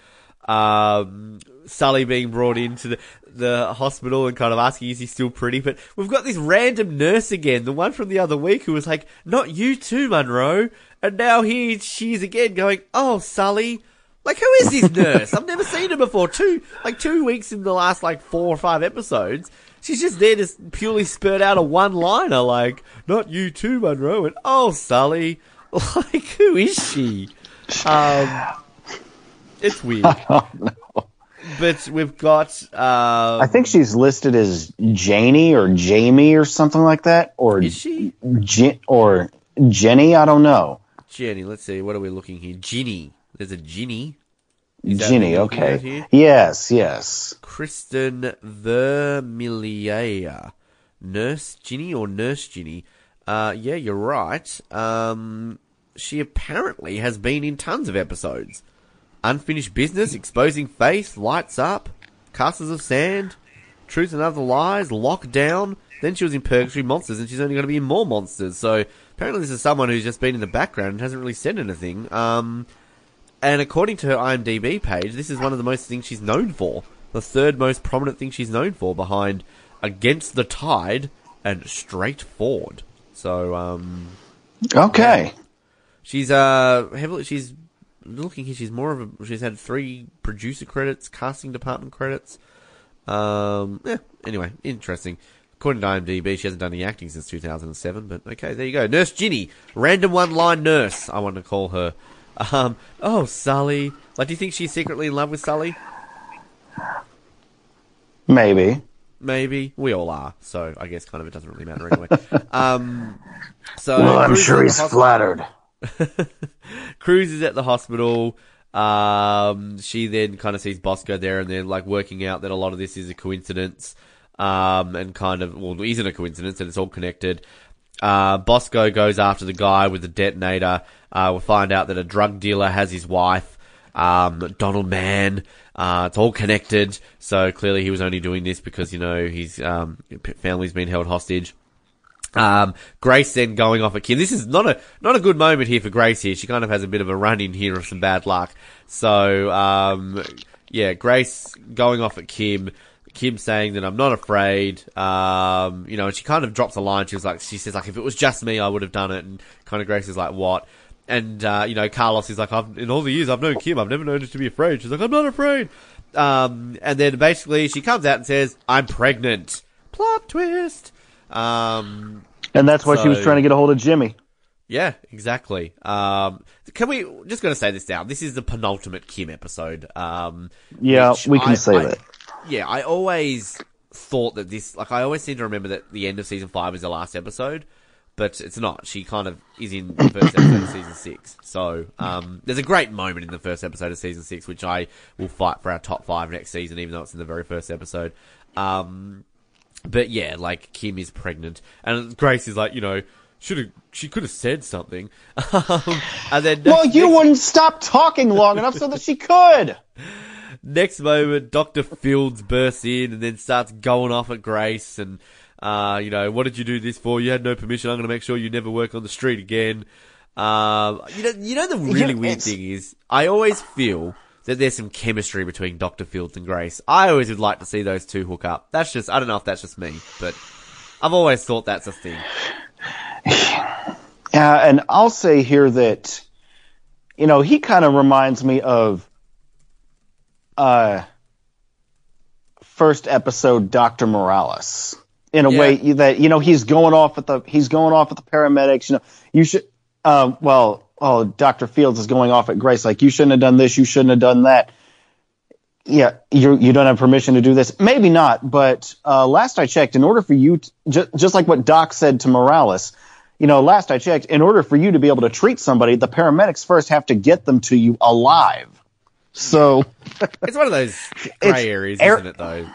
Um, Sully being brought into the the hospital and kind of asking is he still pretty, but we've got this random nurse again, the one from the other week who was like, "Not you too, Monroe," and now here she's again going, "Oh, Sully." Like, who is this nurse? I've never seen her before. Two, like two weeks in the last like four or five episodes. She's just there to purely spurt out a one-liner like, not you too, Monroe, and oh, Sully. (laughs) Like, who is she? Um, it's weird. (laughs) But we've got, uh, I think she's listed as Janie or Jamie or something like that, or is she? Je- or Jenny. I don't know. Jenny, let's see, what are we looking here? Ginny. There's a Ginny. Ginny. what we're looking at Okay. Yes. Yes. Kristen Vermilier. Nurse Ginny or Nurse Ginny? Uh, yeah, you're right. Um, she apparently has been in tons of episodes. Unfinished Business, Exposing Face, Lights Up, Castles of Sand, Truth and Other Lies, Lockdown. Then she was in Purgatory Monsters, and she's only going to be in more monsters. So apparently, this is someone who's just been in the background and hasn't really said anything. Um, and according to her IMDb page, this is one of the most things she's known for. The third most prominent thing she's known for, behind Against the Tide and Straightforward. So, um, Okay. she's uh heavily. She's looking here. She's more of a. She's had three producer credits, casting department credits. Um, yeah. Anyway, interesting. According to IMDb, she hasn't done any acting since 2007. But okay, there you go. Nurse Ginny, random one-line nurse. I want to call her. Um, oh, Sully. Like, do you think she's secretly in love with Sully? Maybe. Maybe we all are. So I guess kind of it doesn't really matter anyway. (laughs) um, so Well, I'm sure he's flattered. (laughs) Cruz is at the hospital. Um, she then kind of sees Bosco there, and they're like working out that a lot of this is a coincidence. Um, and kind of well, isn't a coincidence, and it's all connected. Uh, Bosco goes after the guy with the detonator. Uh, we'll find out that a drug dealer has his wife, um, Donald Mann. Uh, it's all connected. So clearly he was only doing this because, you know, his, um, family's been held hostage. Um, Grace then going off at Kim. This is not a not a good moment here for Grace. Here, she kind of has a bit of a run in here of some bad luck. So, um, yeah, Grace going off at Kim. Kim saying that I'm not afraid. Um, you know, and she kind of drops a line. She was like, she says like, if it was just me, I would have done it. And kind of Grace is like, what? And uh, you know, Carlos is like, I've, in all the years I've known Kim, I've never known her to be afraid. She's like, I'm not afraid. Um, and then basically she comes out and says, I'm pregnant. Plot twist. Um, And that's why she was trying to get a hold of Jimmy. Yeah, exactly. Um, can we just going to say this down? This is the penultimate Kim episode. Um, Yeah, we can I- say I- that. Yeah, I always thought that this, like, I always seem to remember that the end of season five is the last episode, but it's not. She kind of is in the first episode of season six. So, um, there's a great moment in the first episode of season six, which I will fight for our top five next season, even though it's in the very first episode. Um, but yeah, like Kim is pregnant, and Grace is like, you know, should have, she could have said something. um, and then Well, you next- wouldn't stop talking long enough so that she could. Next moment, Dr. Fields bursts in and then starts going off at Grace and, uh, you know, what did you do this for? You had no permission. I'm going to make sure you never work on the street again. Um, you know, you know, the really Yeah, weird thing is, I always feel that there's some chemistry between Dr. Fields and Grace. I always would like to see those two hook up. That's just, I don't know if that's just me, but I've always thought that's a thing. (sighs) Yeah, and I'll say here that, you know, he kind of reminds me of, uh, first episode Doctor Morales in a Yeah. way that you know he's going off with the he's going off with the paramedics. You know, you should. Um, well, oh, Doctor Fields is going off at Grace like you shouldn't have done this, you shouldn't have done that. Yeah, you you don't have permission to do this. Maybe not, but uh, last I checked, in order for you, to, ju- just like what Doc said to Morales, you know, last I checked, in order for you to be able to treat somebody, the paramedics first have to get them to you alive. So (laughs) It's one of those grey areas, air- isn't it, though?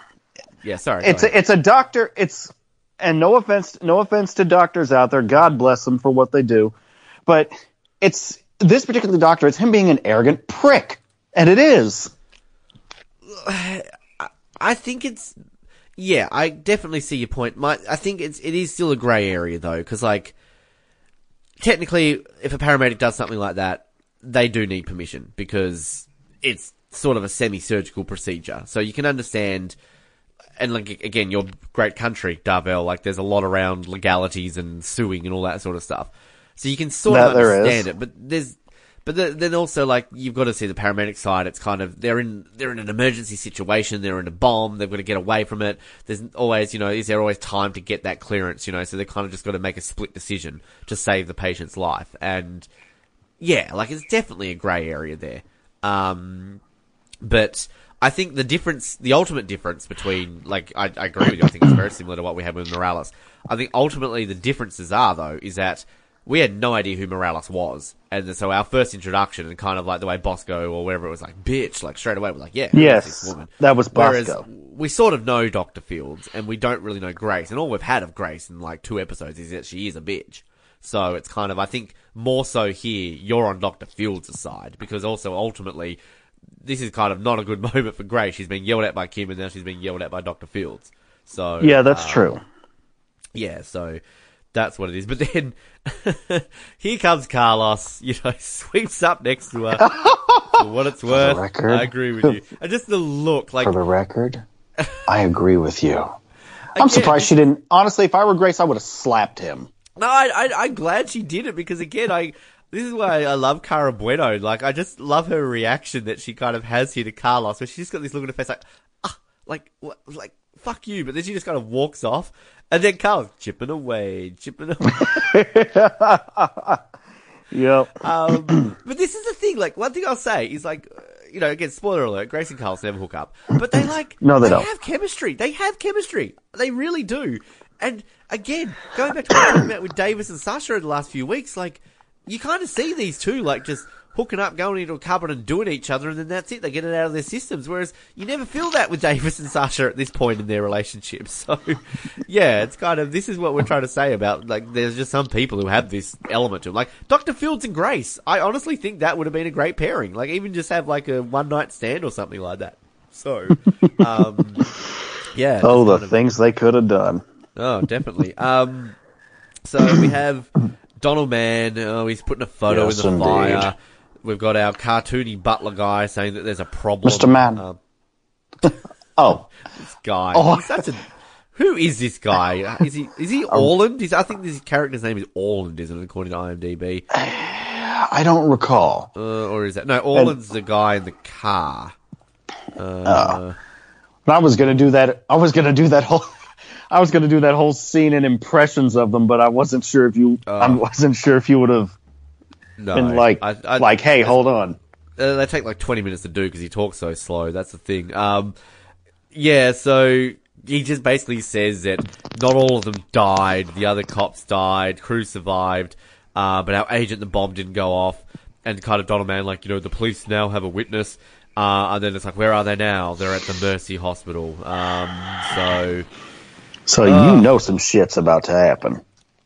Yeah, sorry. it's a, it's a doctor. It's and no offense, no offense to doctors out there. God bless them for what they do, but it's this particular doctor. It's him being an arrogant prick, and it is. I think it's yeah, I definitely see your point. My I think it's it is still a grey area though, because like technically, if a paramedic does something like that, they do need permission because it's sort of a semi-surgical procedure. So you can understand. And like again, your great country, Dorvell. Like, there's a lot around legalities and suing and all that sort of stuff. So you can sort of That there is. understand it, but there's but the, then also, like you've got to see the paramedic side. It's kind of they're in they're in an emergency situation. They're in a bomb. They've got to get away from it. There's always, you know, is there always time to get that clearance? You know, so they kind of just got to make a split decision to save the patient's life. And yeah, like it's definitely a grey area there. Um, but I think the difference, the ultimate difference between, like, I, I agree with you. I think it's very similar to what we have with Morales. I think ultimately the differences are though is that we had no idea who Morales was, and so our first introduction and kind of like the way Bosco or whatever it was like, bitch, like straight away we're like, yeah, Yes, this woman? that was Bosco. Whereas we sort of know Doctor Fields, and we don't really know Grace, and all we've had of Grace in like two episodes is that she is a bitch. So it's kind of, I think, more so here, you're on Dr. Fields' side, because also ultimately, this is kind of not a good (laughs) moment for Grace. She's being yelled at by Kim, and now she's being yelled at by Dr. Fields. So Yeah, that's uh, true. Yeah, so that's what it is. But then (laughs) here comes Carlos. You know, (laughs) sweeps up next to her. (laughs) For what it's worth, record. I agree with you. And just the look, like For the record, I agree with you. I'm surprised she didn't. Honestly, if I were Grace, I would have slapped him. No, I, I, I'm glad she did it because again, I this is why I love Cara Buono. Like, I just love her reaction that she kind of has here to Carlos, where she's just got this look on her face like, ah, like, what, like, fuck you. But then she just kind of walks off, and then Carl's chipping away, chipping away. (laughs) Yep. Um, but this is the thing. Like, one thing I'll say is like, uh, you know, again, spoiler alert: Grace and Carlos never hook up, but they like, No, they don't. have chemistry. They have chemistry. They really do. And again, going back to what we talking about with Davis and Sasha in the last few weeks, like, you kind of see these two like just hooking up, going into a cupboard and doing each other, and then that's it. They get it out of their systems. Whereas you never feel that with Davis and Sasha at this point in their relationship. (laughs) So, yeah, it's kind of this is what we're trying to say about like there's just some people who have this element to them. Like Dr. Fields and Grace. I honestly think that would have been a great pairing. Like even just have like a one night stand or something like that. So, um, (laughs) yeah. Oh, the of- things they could have done. Oh, definitely. Um, so we have Donald Mann. Oh, he's putting a photo Yes, in the indeed. fire. We've got our cartoony butler guy saying that there's a problem. Mr. Mann. Um, (laughs) Oh, (laughs) this guy. Oh. He's such a. Who is this guy? Is he is he Oh. (laughs) Orland? He's, I think this character's name is Orland, isn't it? According to IMDb, I don't recall. uh, or is that no? Orland's the guy in the car. Uh, But I was gonna do that. I was gonna do that whole. I was going to do that whole scene and impressions of them, but I wasn't sure if you. I wasn't sure if you would have No, been like, I- I- like, hey, hold on. Uh, they take like 20 minutes to do because he talks so slow. That's the thing. Um, yeah, so he just basically says that not all of them died. The other cops died. Crew survived. Uh, but our agent, the bomb didn't go off. And kind of Donald Mann, like, you know, the police now have a witness. Uh, and then it's like, where are they now? They're at the Mercy Hospital. Um, so, So Uh. you know some shit's about to happen.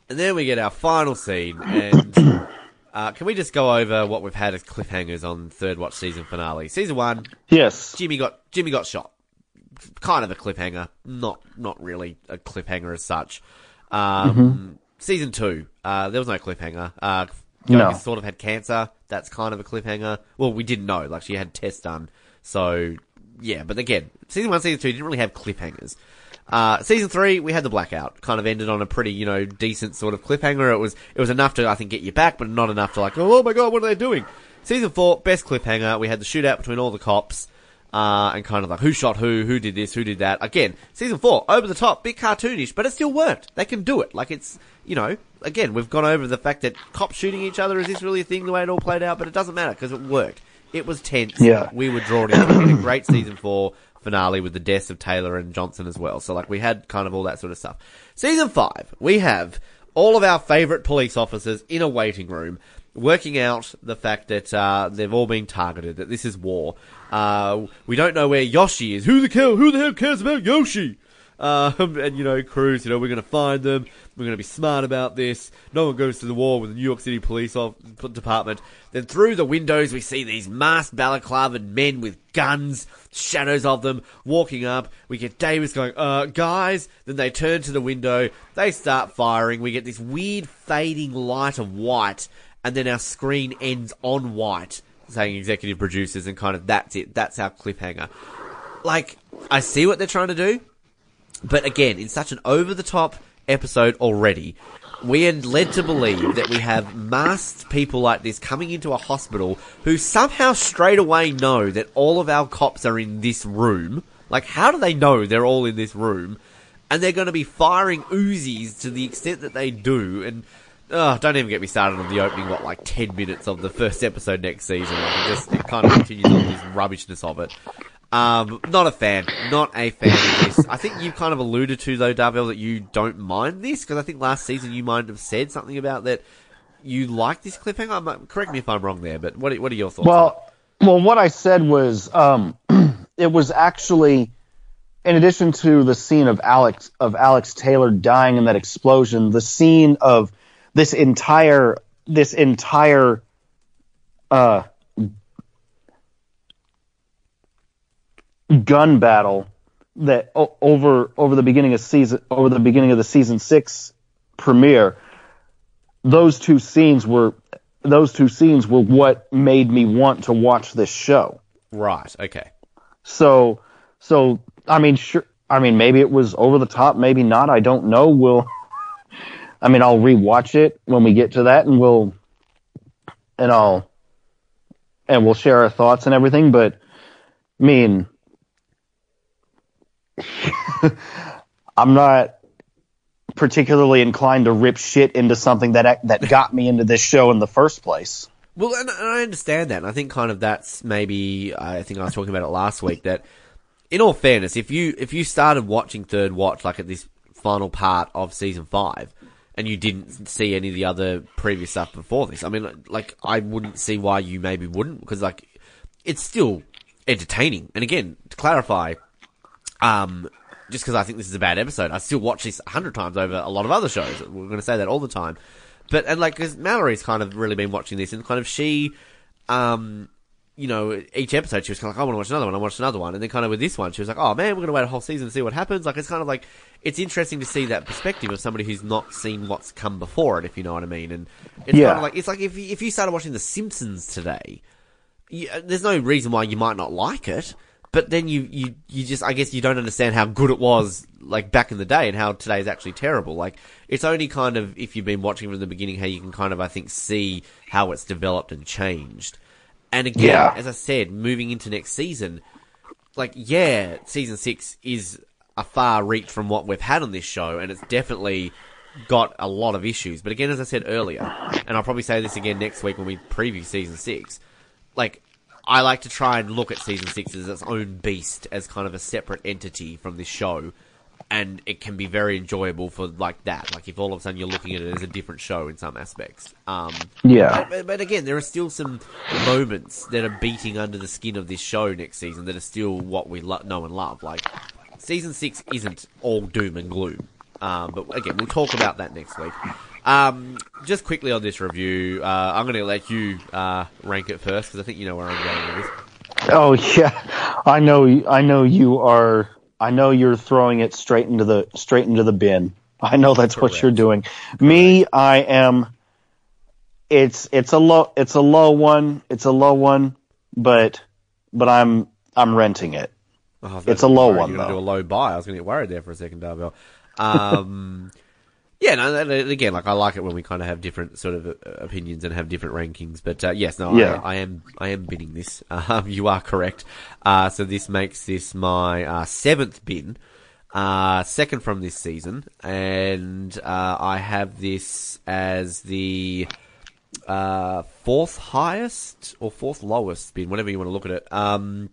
and then we get our final scene. And, (clears throat) uh, can we just go over what we've had as cliffhangers on third watch season finale? Season one, Yes. Jimmy got Jimmy got shot. Kind of a cliffhanger, not not really a cliffhanger as such. Um, Season two, uh, there was no cliffhanger. Uh, No. Sort of had cancer. That's kind of a cliffhanger. Well, we didn't know. Like she had tests done, so yeah. But again, season one, season two didn't really have cliffhangers. Uh, season three, we had the blackout. Kind of ended on a pretty, you know, decent sort of cliffhanger. It was, it was enough to, I think, get you back, but not enough to like, oh my god, what are they doing? Season four, best cliffhanger. We had the shootout between all the cops, uh, and kind of like who shot who, who did this, who did that. Again, season four, over the top, bit cartoonish, but it still worked. They can do it. Like it's, you know, again, we've gone over the fact that cops shooting each other, is this really a thing the way it all played out? But it doesn't matter because it worked. It was tense. Yeah. We were drawn in. We had a great season four finale with the deaths of Taylor and Johnson as well. So like we had kind of all that sort of stuff. Season five, we have all of our favourite police officers in a waiting room working out the fact that uh, they've all been targeted, that this is war. Uh, we don't know where Yoshi is. Who the hell, who the hell cares about Yoshi? Um, and you know, Cruz, you know, we're going to find them. We're going to be smart about this. No one goes to the war with the New York City Police Department. Then through the windows, we see these masked balaclavaed men with guns, shadows of them walking up. We get Davis going, uh, guys. Then they turn to the window. They start firing. We get this weird fading light of white, and then our screen ends on white, saying executive producers, and kind of that's it. That's our cliffhanger. Like, I see what they're trying to do. But again, in such an over the top episode already, we are led to believe that we have masked people like this coming into a hospital who somehow straight away know that all of our cops are in this room. Like, how do they know they're all in this room? And they're going to be firing Uzis to the extent that they do. And, oh, don't even get me started on the opening, what, like 10 minutes of the first episode next season. Like, it just, it kind of continues on this rubbishness of it. Um, not a fan. Not a fan of this. I think you kind of alluded to though, Dorvell, that you don't mind this because I think last season you might have said something about that you like this cliffhanger. Correct me if I'm wrong there, but what are, what are your thoughts? Well, well, what I said was, um, (clears throat) it was actually, in addition to the scene of Alex of Alex Taylor dying in that explosion, the scene of this entire this entire uh, gun battle that o- over over the beginning of season over the beginning of the season six premiere. Those two scenes were those two scenes were what made me want to watch this show. right, okay. So, so I mean, sure. I mean, maybe it was over the top, maybe not. I don't know. We'll. I mean, I'll rewatch it when we get to that, and we'll, and I'll, and we'll share our thoughts and everything. But, I mean, (laughs) I'm not particularly inclined to rip shit into something that that got me into this show in the first place. Well, and, and I understand that. And I think kind of that's maybe I think I was talking about it last week that in all fairness, if you if you started watching Third Watch like at this final part of season five and you didn't see any of the other previous stuff before this, I mean, like I wouldn't see why you maybe wouldn't because like it's still entertaining. And again, to clarify, um, just because I think this is a bad episode, I still watch this a hundred times over a lot of other shows. We're going to say that all the time. But, and like, cause Mallory's kind of really been watching this and kind of she, um, you know, each episode she was kind of like, I want to watch another one, I watched another one. And then kind of with this one, she was like, oh man, we're going to wait a whole season to see what happens. Like, it's kind of like, it's interesting to see that perspective of somebody who's not seen what's come before it, if you know what I mean. And it's Yeah. kind of like, it's like if you, if you started watching The Simpsons today, you, there's no reason why you might not like it, but then you, you, you just, I guess you don't understand how good it was, like, back in the day and how today is actually terrible. Like, it's only kind of, if you've been watching from the beginning, how you can kind of, I think, see how it's developed and changed. And again, Yeah. as I said, moving into next season, like, yeah, season six is a far reach from what we've had on this show, and it's definitely got a lot of issues. But again, as I said earlier, and I'll probably say this again next week when we preview season six, like I like to try and look at season six as its own beast, as kind of a separate entity from this show. And it can be very enjoyable for like that. Like if all of a sudden you're looking at it as a different show in some aspects. Um, Yeah. but, but again, there are still some moments that are beating under the skin of this show next season that are still what we lo- know and love. Like season six isn't all doom and gloom. Um, but again, we'll talk about that next week. Um, just quickly on this review, uh, I'm going to let you uh, rank it first because I think you know where I'm going with this. Oh yeah, I know. I know you are. I know you're throwing it straight into the straight into the bin. I know that's what you're doing. Me, I am. It's it's a low it's a low one. It's a low one, but but I'm I'm renting it. Oh, It's a low worry one, You're going to do a low buy. I was going to get worried there for a second, Dorvell. Um, (laughs) yeah, no, and again, like I like it when we kind of have different sort of uh, opinions and have different rankings. But uh, yes, no, Yeah. I, I am I am binning this. (laughs) Um, you are correct. Uh, so this makes this my uh, seventh bin, uh, second from this season, and uh, I have this as the uh, fourth highest or fourth lowest bin, whatever you want to look at it. Um,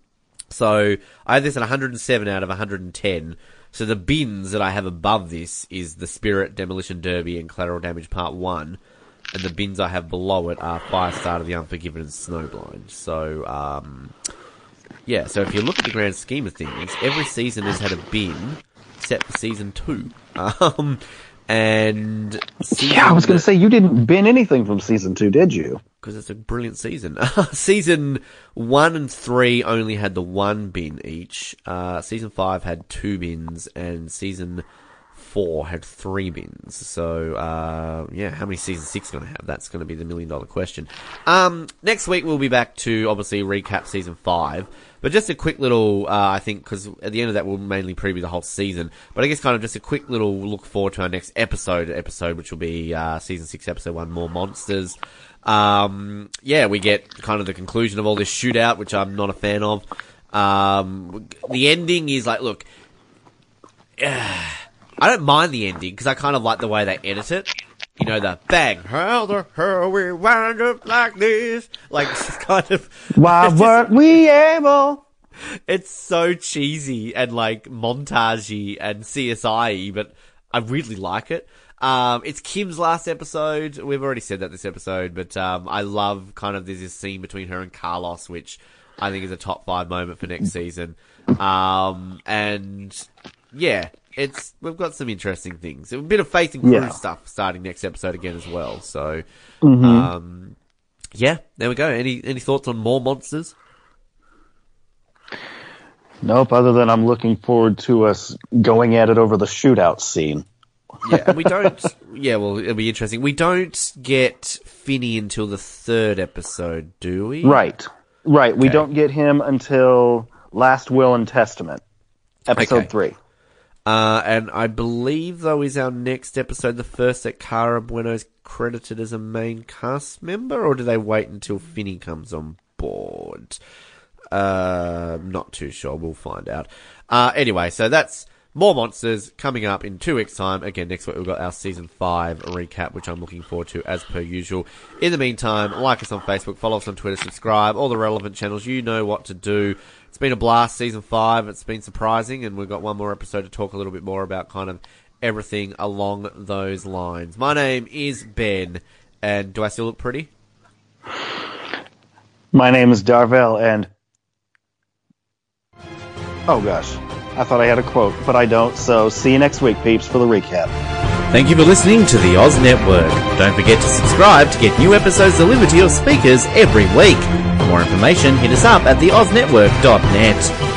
so I have this at 107 out of 110. So the bins that I have above this is the Spirit, Demolition Derby, and Collateral Damage Part 1. And the bins I have below it are Firestarter, The Unforgiven, and Snowblind. So, um, yeah, so if you look at the grand scheme of things, every season has had a bin set for season 2. (laughs) Um, and Yeah, I was going to say you didn't bin anything from season two, did you? because it's a brilliant season. (laughs) season one and three only had the one bin each. Uh, season five had two bins, and season four had three bins. So uh, yeah, how many season six going to have? That's going to be the million dollar question. Um, next week we'll be back to obviously recap season five. But just a quick little, uh, I think, because at the end of that we'll mainly preview the whole season. But I guess kind of just a quick little look forward to our next episode, episode which will be uh, season six, episode one, more monsters. Um, yeah, we get kind of the conclusion of all this shootout, which I'm not a fan of. Um, the ending is like, look, (sighs) I don't mind the ending because I kind of like the way they edit it. You know, the bang, how the hell we wind up like this? Like, it's (laughs) kind of. Why weren't we able? it's so cheesy and like montagey and CSI, but I really like it. Um, it's Kim's last episode. We've already said that this episode, but um, I love kind of there's this scene between her and Carlos, which I think is a top five moment for next season. Um, and yeah, it's we've got some interesting things. A bit of faith in crew Yeah. stuff starting next episode again as well. So, um, yeah, there we go. Any any thoughts on more monsters? Nope. Other than I'm looking forward to us going at it over the shootout scene. Yeah, and we don't. (laughs) yeah, well, it'll be interesting. We don't get Finney until the third episode, do we? Right. Right. We don't get him until Last Will and Testament, episode Okay. three. Uh, and I believe though is our next episode the first that Cara Buono's credited as a main cast member, or do they wait until Finney comes on board? Uh, not too sure. We'll find out. Uh, anyway, so that's more monsters coming up in two weeks' time. Again, next week we've got our season five recap, which I'm looking forward to as per usual. In the meantime, like us on Facebook, follow us on Twitter, subscribe, all the relevant channels. You know what to do. It's been a blast, season five. It's been surprising, and we've got one more episode to talk a little bit more about kind of everything along those lines. My name is Ben, and do I still look pretty? My name is Dorvell, and oh gosh, I thought I had a quote, but I don't. So see you next week, peeps, for the recap. Thank you for listening to the Oz Network. Don't forget to subscribe to get new episodes delivered to your speakers every week. For more information, hit us up at theoznetwork.net.